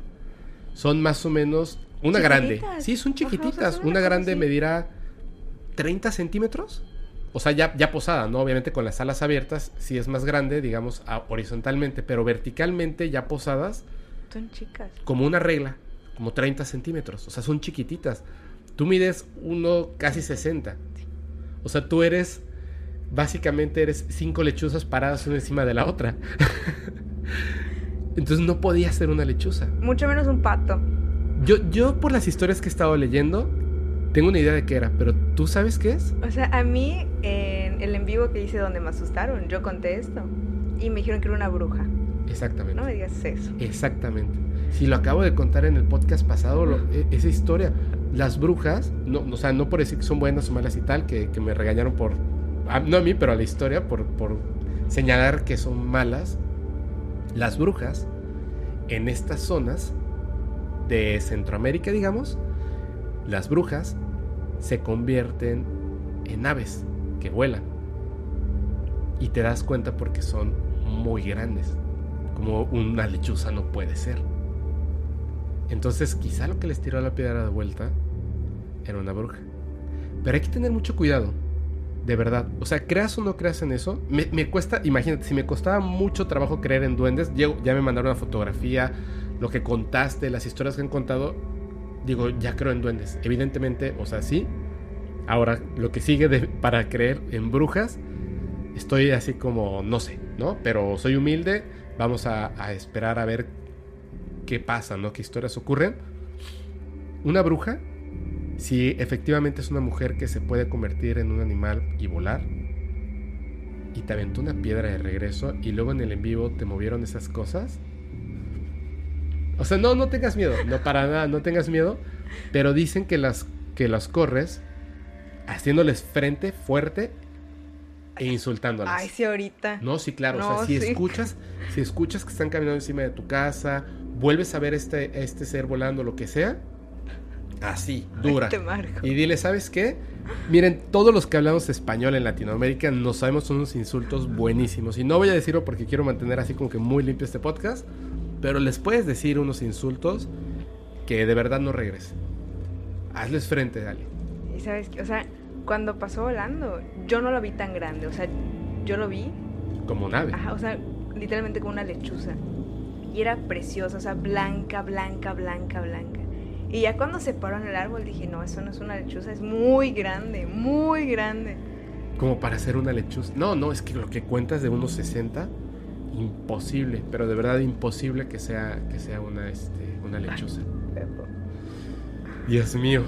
son más o menos una grande. Sí, son Ajá, o sea, chiquititas. son una grande así. medirá 30 centímetros. O sea, ya, ya posada, ¿no? Obviamente con las alas abiertas, sí es más grande, digamos, a- horizontalmente, pero verticalmente ya posadas, Son chicas. como una regla, como 30 centímetros. O sea, son chiquititas. Tú mides uno casi 60. O sea, tú eres, básicamente eres cinco lechuzas paradas una encima de la otra. Entonces no podía ser una lechuza. Mucho menos un pato. Yo, yo por las historias que he estado leyendo, tengo una idea de qué era, pero ¿tú sabes qué es? O sea, a mí en el en vivo que hice donde me asustaron, yo conté esto. Y me dijeron que era una bruja. Exactamente. No me digas eso. Exactamente. Si lo acabo de contar en el podcast pasado, lo- e- esa historia. Las brujas, no, o sea, no por decir que son buenas o malas y tal, que, que me regañaron por, no a mí, pero a la historia, por, por señalar que son malas. Las brujas, en estas zonas de Centroamérica, digamos, las brujas se convierten en aves que vuelan. Y te das cuenta porque son muy grandes como una lechuza no puede ser. Entonces, quizá lo que les tiró la piedra de vuelta era una bruja. Pero hay que tener mucho cuidado, de verdad. O sea, creas o no creas en eso, me, cuesta, imagínate, si me costaba mucho trabajo creer en duendes, llego- ya me mandaron una fotografía, lo que contaste, las historias que han contado, digo, ya creo en duendes. Evidentemente, o sea, sí. Ahora, lo que sigue para creer en brujas, estoy así como, no sé, ¿no? Pero soy humilde, vamos a, a esperar a ver qué pasa, ¿no? ¿Qué historias ocurren? Una bruja, si efectivamente es una mujer que se puede convertir en un animal y volar, y te aventó una piedra de regreso y luego en el en vivo te movieron esas cosas. O sea, no, no tengas miedo, no para nada, no tengas miedo, pero dicen que las, que las corres haciéndoles frente fuerte e insultándolas. Ay, sí, ahorita. No, sí, claro. o sea, si sí. escuchas, si escuchas que están caminando encima de tu casa, vuelves a ver este, este ser volando, lo que sea, así, dura. Te marco. Y dile, ¿sabes qué? Miren, todos los que hablamos español en Latinoamérica nos sabemos unos insultos buenísimos. Y no voy a decirlo porque quiero mantener así como que muy limpio este podcast. Pero les puedes decir unos insultos que de verdad no regresen. Hazles frente, Ali. Y sabes qué, o sea, cuando pasó volando, yo no lo vi tan grande, o sea, yo lo vi, Como nave. ajá, o sea, literalmente como una lechuza. Y era preciosa, o sea, blanca, blanca, blanca, blanca. Y ya cuando se paró en el árbol dije, no, eso no es una lechuza, es muy grande, muy grande. Como para hacer una lechuza. No, no, es que lo que cuentas de unos 60, imposible. Pero de verdad imposible que sea, que sea una, este, una lechuza. Dios mío.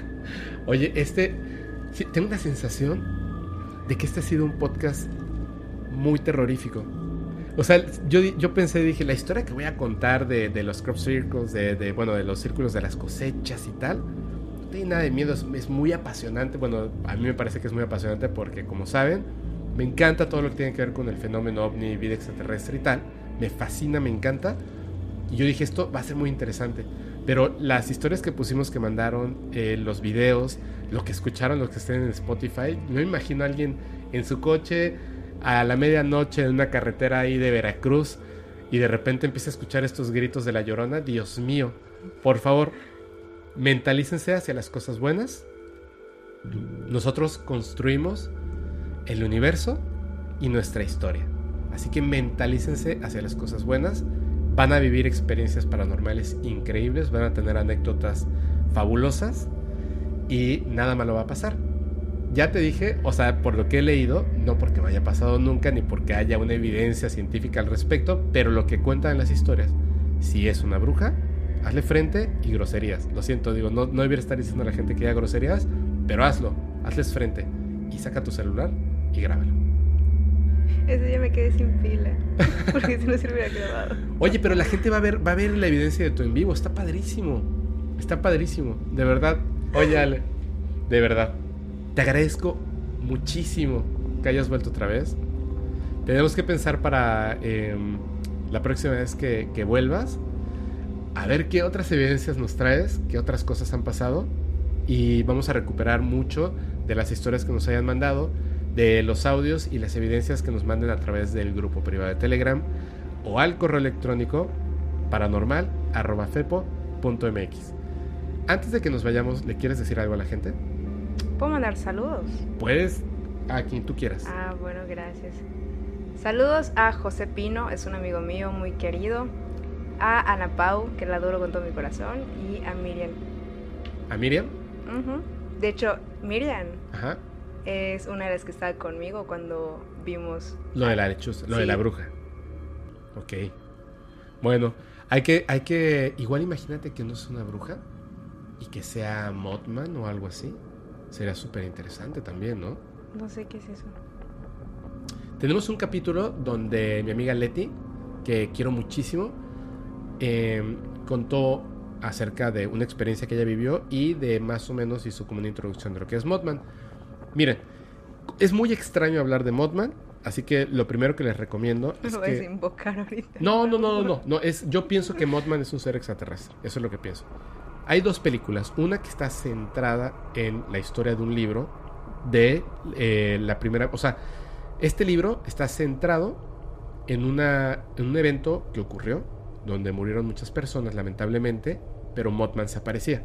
Oye, este. tengo una sensación de que este ha sido un podcast muy terrorífico. O sea, yo, yo pensé, dije, la historia que voy a contar de, de los crop circles, de, de, bueno, de los círculos de las cosechas y tal, no tiene nada de miedo, es, es muy apasionante. Bueno, a mí me parece que es muy apasionante porque, como saben, me encanta todo lo que tiene que ver con el fenómeno ovni, vida extraterrestre y tal. Me fascina, me encanta. Y yo dije, esto va a ser muy interesante. Pero las historias que pusimos que mandaron, eh, los videos, lo que escucharon, los que estén en Spotify, no imagino a alguien en su coche a la medianoche en una carretera ahí de Veracruz y de repente empieza a escuchar estos gritos de la llorona. Dios mío, por favor, mentalícense hacia las cosas buenas. Nosotros construimos el universo y nuestra historia. Así que mentalícense hacia las cosas buenas. Van a vivir experiencias paranormales increíbles, van a tener anécdotas fabulosas y nada malo va a pasar. Ya te dije, o sea, por lo que he leído, no porque me haya pasado nunca ni porque haya una evidencia científica al respecto, pero lo que cuentan en las historias, si es una bruja, hazle frente y groserías. Lo siento, digo, no, no debería estar diciendo a la gente que haga groserías, pero hazlo, hazles frente y saca tu celular y grábalo. Ese día me quedé sin pila, porque si no se hubiera grabado. Oye, pero la gente va a ver, va a ver la evidencia de tu en vivo. Está padrísimo. Está padrísimo. De verdad. Oye, Ale. De verdad. Te agradezco muchísimo que hayas vuelto otra vez. Tenemos que pensar para em, la próxima vez que, que vuelvas. A ver qué otras evidencias nos traes, qué otras cosas han pasado. Y vamos a recuperar mucho de las historias que nos hayan mandado, de los audios y las evidencias que nos manden a través del grupo privado de Telegram o al correo electrónico paranormal.fepo.mx. Antes de que nos vayamos, ¿le quieres decir algo a la gente? ¿Puedo mandar saludos? Puedes a quien tú quieras. Ah, bueno, gracias. Saludos a José Pino, es un amigo mío muy querido. A Ana Pau, que la adoro con todo mi corazón. Y a Miriam. ¿A Miriam? Ujú. De hecho, Miriam Ajá. es una de las que estaba conmigo cuando vimos. Lo de la lechuza, lo de la bruja. Ok. Bueno, hay que, hay que. Igual imagínate que no es una bruja y que sea Mothman o algo así. Sería súper interesante también, ¿no? No sé qué es eso. Tenemos un capítulo donde mi amiga Leti, que quiero muchísimo, eh, contó acerca de una experiencia que ella vivió y de más o menos hizo como una introducción de lo que es Mothman. Miren, es muy extraño hablar de Mothman, así que lo primero que les recomiendo es lo que... invocar ahorita. No, no, no, no, no, no, es, yo pienso que Mothman es un ser extraterrestre, eso es lo que pienso. Hay dos películas, una que está centrada en la historia de un libro de eh, la primera, o sea, este libro está centrado en, una, en un evento que ocurrió, donde murieron muchas personas lamentablemente, pero Mothman se aparecía.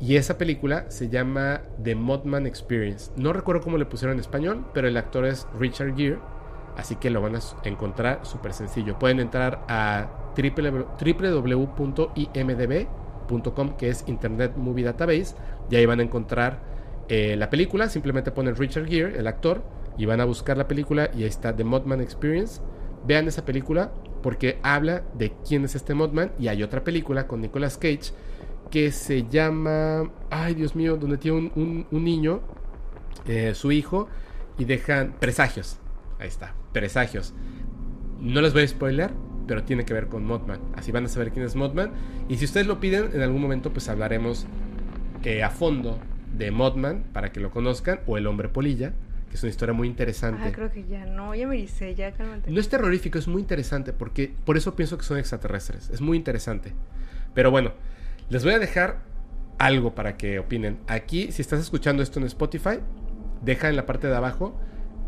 Y esa película se llama The Mothman Experience. No recuerdo cómo le pusieron en español, pero el actor es Richard Gere. Así que lo van a encontrar súper sencillo. Pueden entrar a www.imdb.com, que es Internet Movie Database, y ahí van a encontrar eh, la película. Simplemente ponen Richard Gere, el actor, y van a buscar la película, y ahí está The Mothman Experience. Vean esa película porque habla de quién es este Mothman, y hay otra película con Nicolas Cage que se llama, ay Dios mío, donde tiene un, un- un niño, eh, su hijo, y dejan presagios. Ahí está, presagios. No les voy a spoiler, pero tiene que ver con Mothman. Así van a saber quién es Mothman. Y si ustedes lo piden, en algún momento pues hablaremos eh, a fondo de Mothman para que lo conozcan, o El Hombre Polilla, que es una historia muy interesante. Ah, creo que ya no, ya me dice, ya cálmate. No es terrorífico, es muy interesante, porque por eso pienso que son extraterrestres. Es muy interesante. Pero bueno, les voy a dejar algo para que opinen. Aquí, si estás escuchando esto en Spotify, deja en la parte de abajo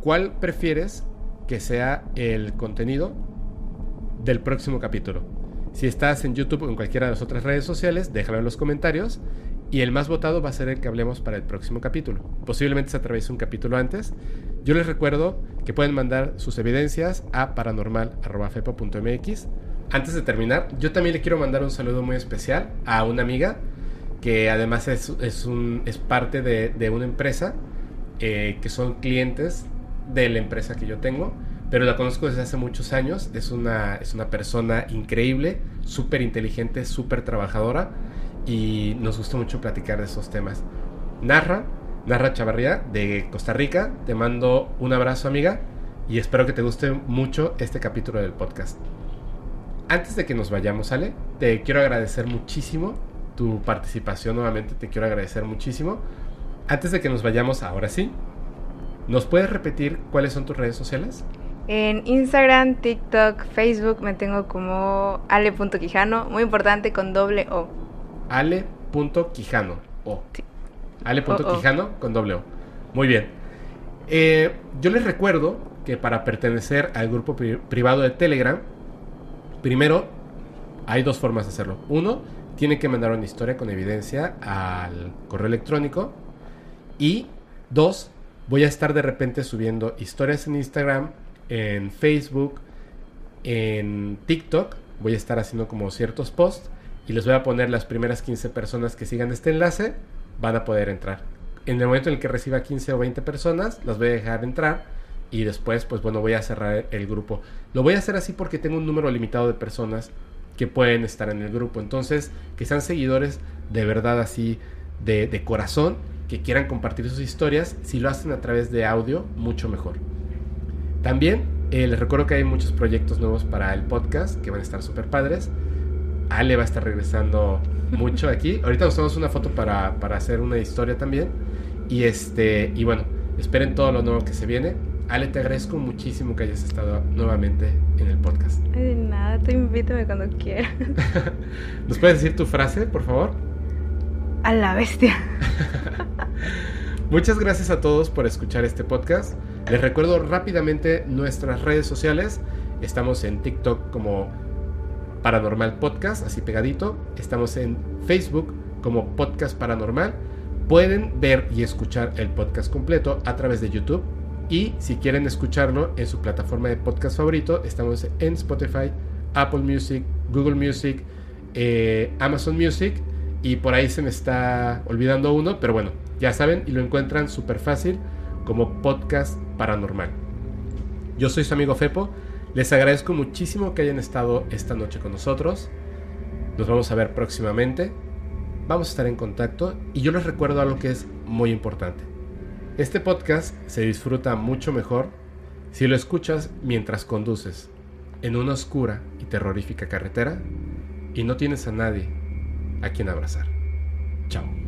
cuál prefieres que sea el contenido del próximo capítulo. Si estás en YouTube o en cualquiera de las otras redes sociales, déjalo en los comentarios. Y el más votado va a ser el que hablemos para el próximo capítulo. Posiblemente se atraviese un capítulo antes. Yo les recuerdo que pueden mandar sus evidencias a paranormal.fepa.mx. Antes de terminar, yo también le quiero mandar un saludo muy especial a una amiga que además es, es parte de, de una empresa eh, que son clientes de la empresa que yo tengo pero la conozco desde hace muchos años. Es una, es una persona increíble, súper inteligente, súper trabajadora y nos gusta mucho platicar de esos temas. Narra, Narra Chavarría de Costa Rica, te mando un abrazo amiga y espero que te guste mucho este capítulo del podcast. Antes de que nos vayamos, Ale, te quiero agradecer muchísimo tu participación nuevamente, te quiero agradecer muchísimo. Antes de que nos vayamos, ahora sí, ¿nos puedes repetir cuáles son tus redes sociales? En Instagram, TikTok, Facebook me tengo como ale.quijano, muy importante con doble O. Ale.quijano, O. Sí. Ale.quijano con doble O. Muy bien. Eh, yo les recuerdo que para pertenecer al grupo pri privado de Telegram, primero hay dos formas de hacerlo. Uno, tiene que mandar una historia con evidencia al correo electrónico. Y dos, voy a estar de repente subiendo historias en Instagram, en Facebook, en TikTok. Voy a estar haciendo como ciertos posts y les voy a poner las primeras 15 personas que sigan este enlace, van a poder entrar. En el momento en el que reciba 15 o 20 personas, las voy a dejar entrar y después, pues bueno, voy a cerrar el grupo. Lo voy a hacer así porque tengo un número limitado de personas que pueden estar en el grupo. Entonces, que sean seguidores de verdad así, de, de corazón, que quieran compartir sus historias. Si lo hacen a través de audio, mucho mejor. También eh, les recuerdo que hay muchos proyectos nuevos para el podcast que van a estar súper padres. Ale va a estar regresando mucho aquí. Ahorita nos tomamos una foto para, para, hacer una historia también. Y este y bueno, esperen todo lo nuevo que se viene. Ale, te agradezco muchísimo que hayas estado nuevamente en el podcast. Ay, de nada, tú invítame cuando quieras. ¿Nos puedes decir tu frase, por favor? A la bestia. Muchas gracias a todos por escuchar este podcast. Les recuerdo rápidamente nuestras redes sociales. Estamos en TikTok como Paranormal Podcast, así pegadito. Estamos en Facebook como Podcast Paranormal. Pueden ver y escuchar el podcast completo a través de YouTube. Y si quieren escucharlo en su plataforma de podcast favorito, estamos en Spotify, Apple Music, Google Music, eh, Amazon Music. Y por ahí se me está olvidando uno, pero bueno, ya saben, y lo encuentran súper fácil como podcast paranormal. Yo soy su amigo Fepo. Les agradezco muchísimo que hayan estado esta noche con nosotros. Nos vamos a ver próximamente. Vamos a estar en contacto y yo les recuerdo algo que es muy importante. Este podcast se disfruta mucho mejor si lo escuchas mientras conduces en una oscura y terrorífica carretera y no tienes a nadie a quien abrazar. Chao.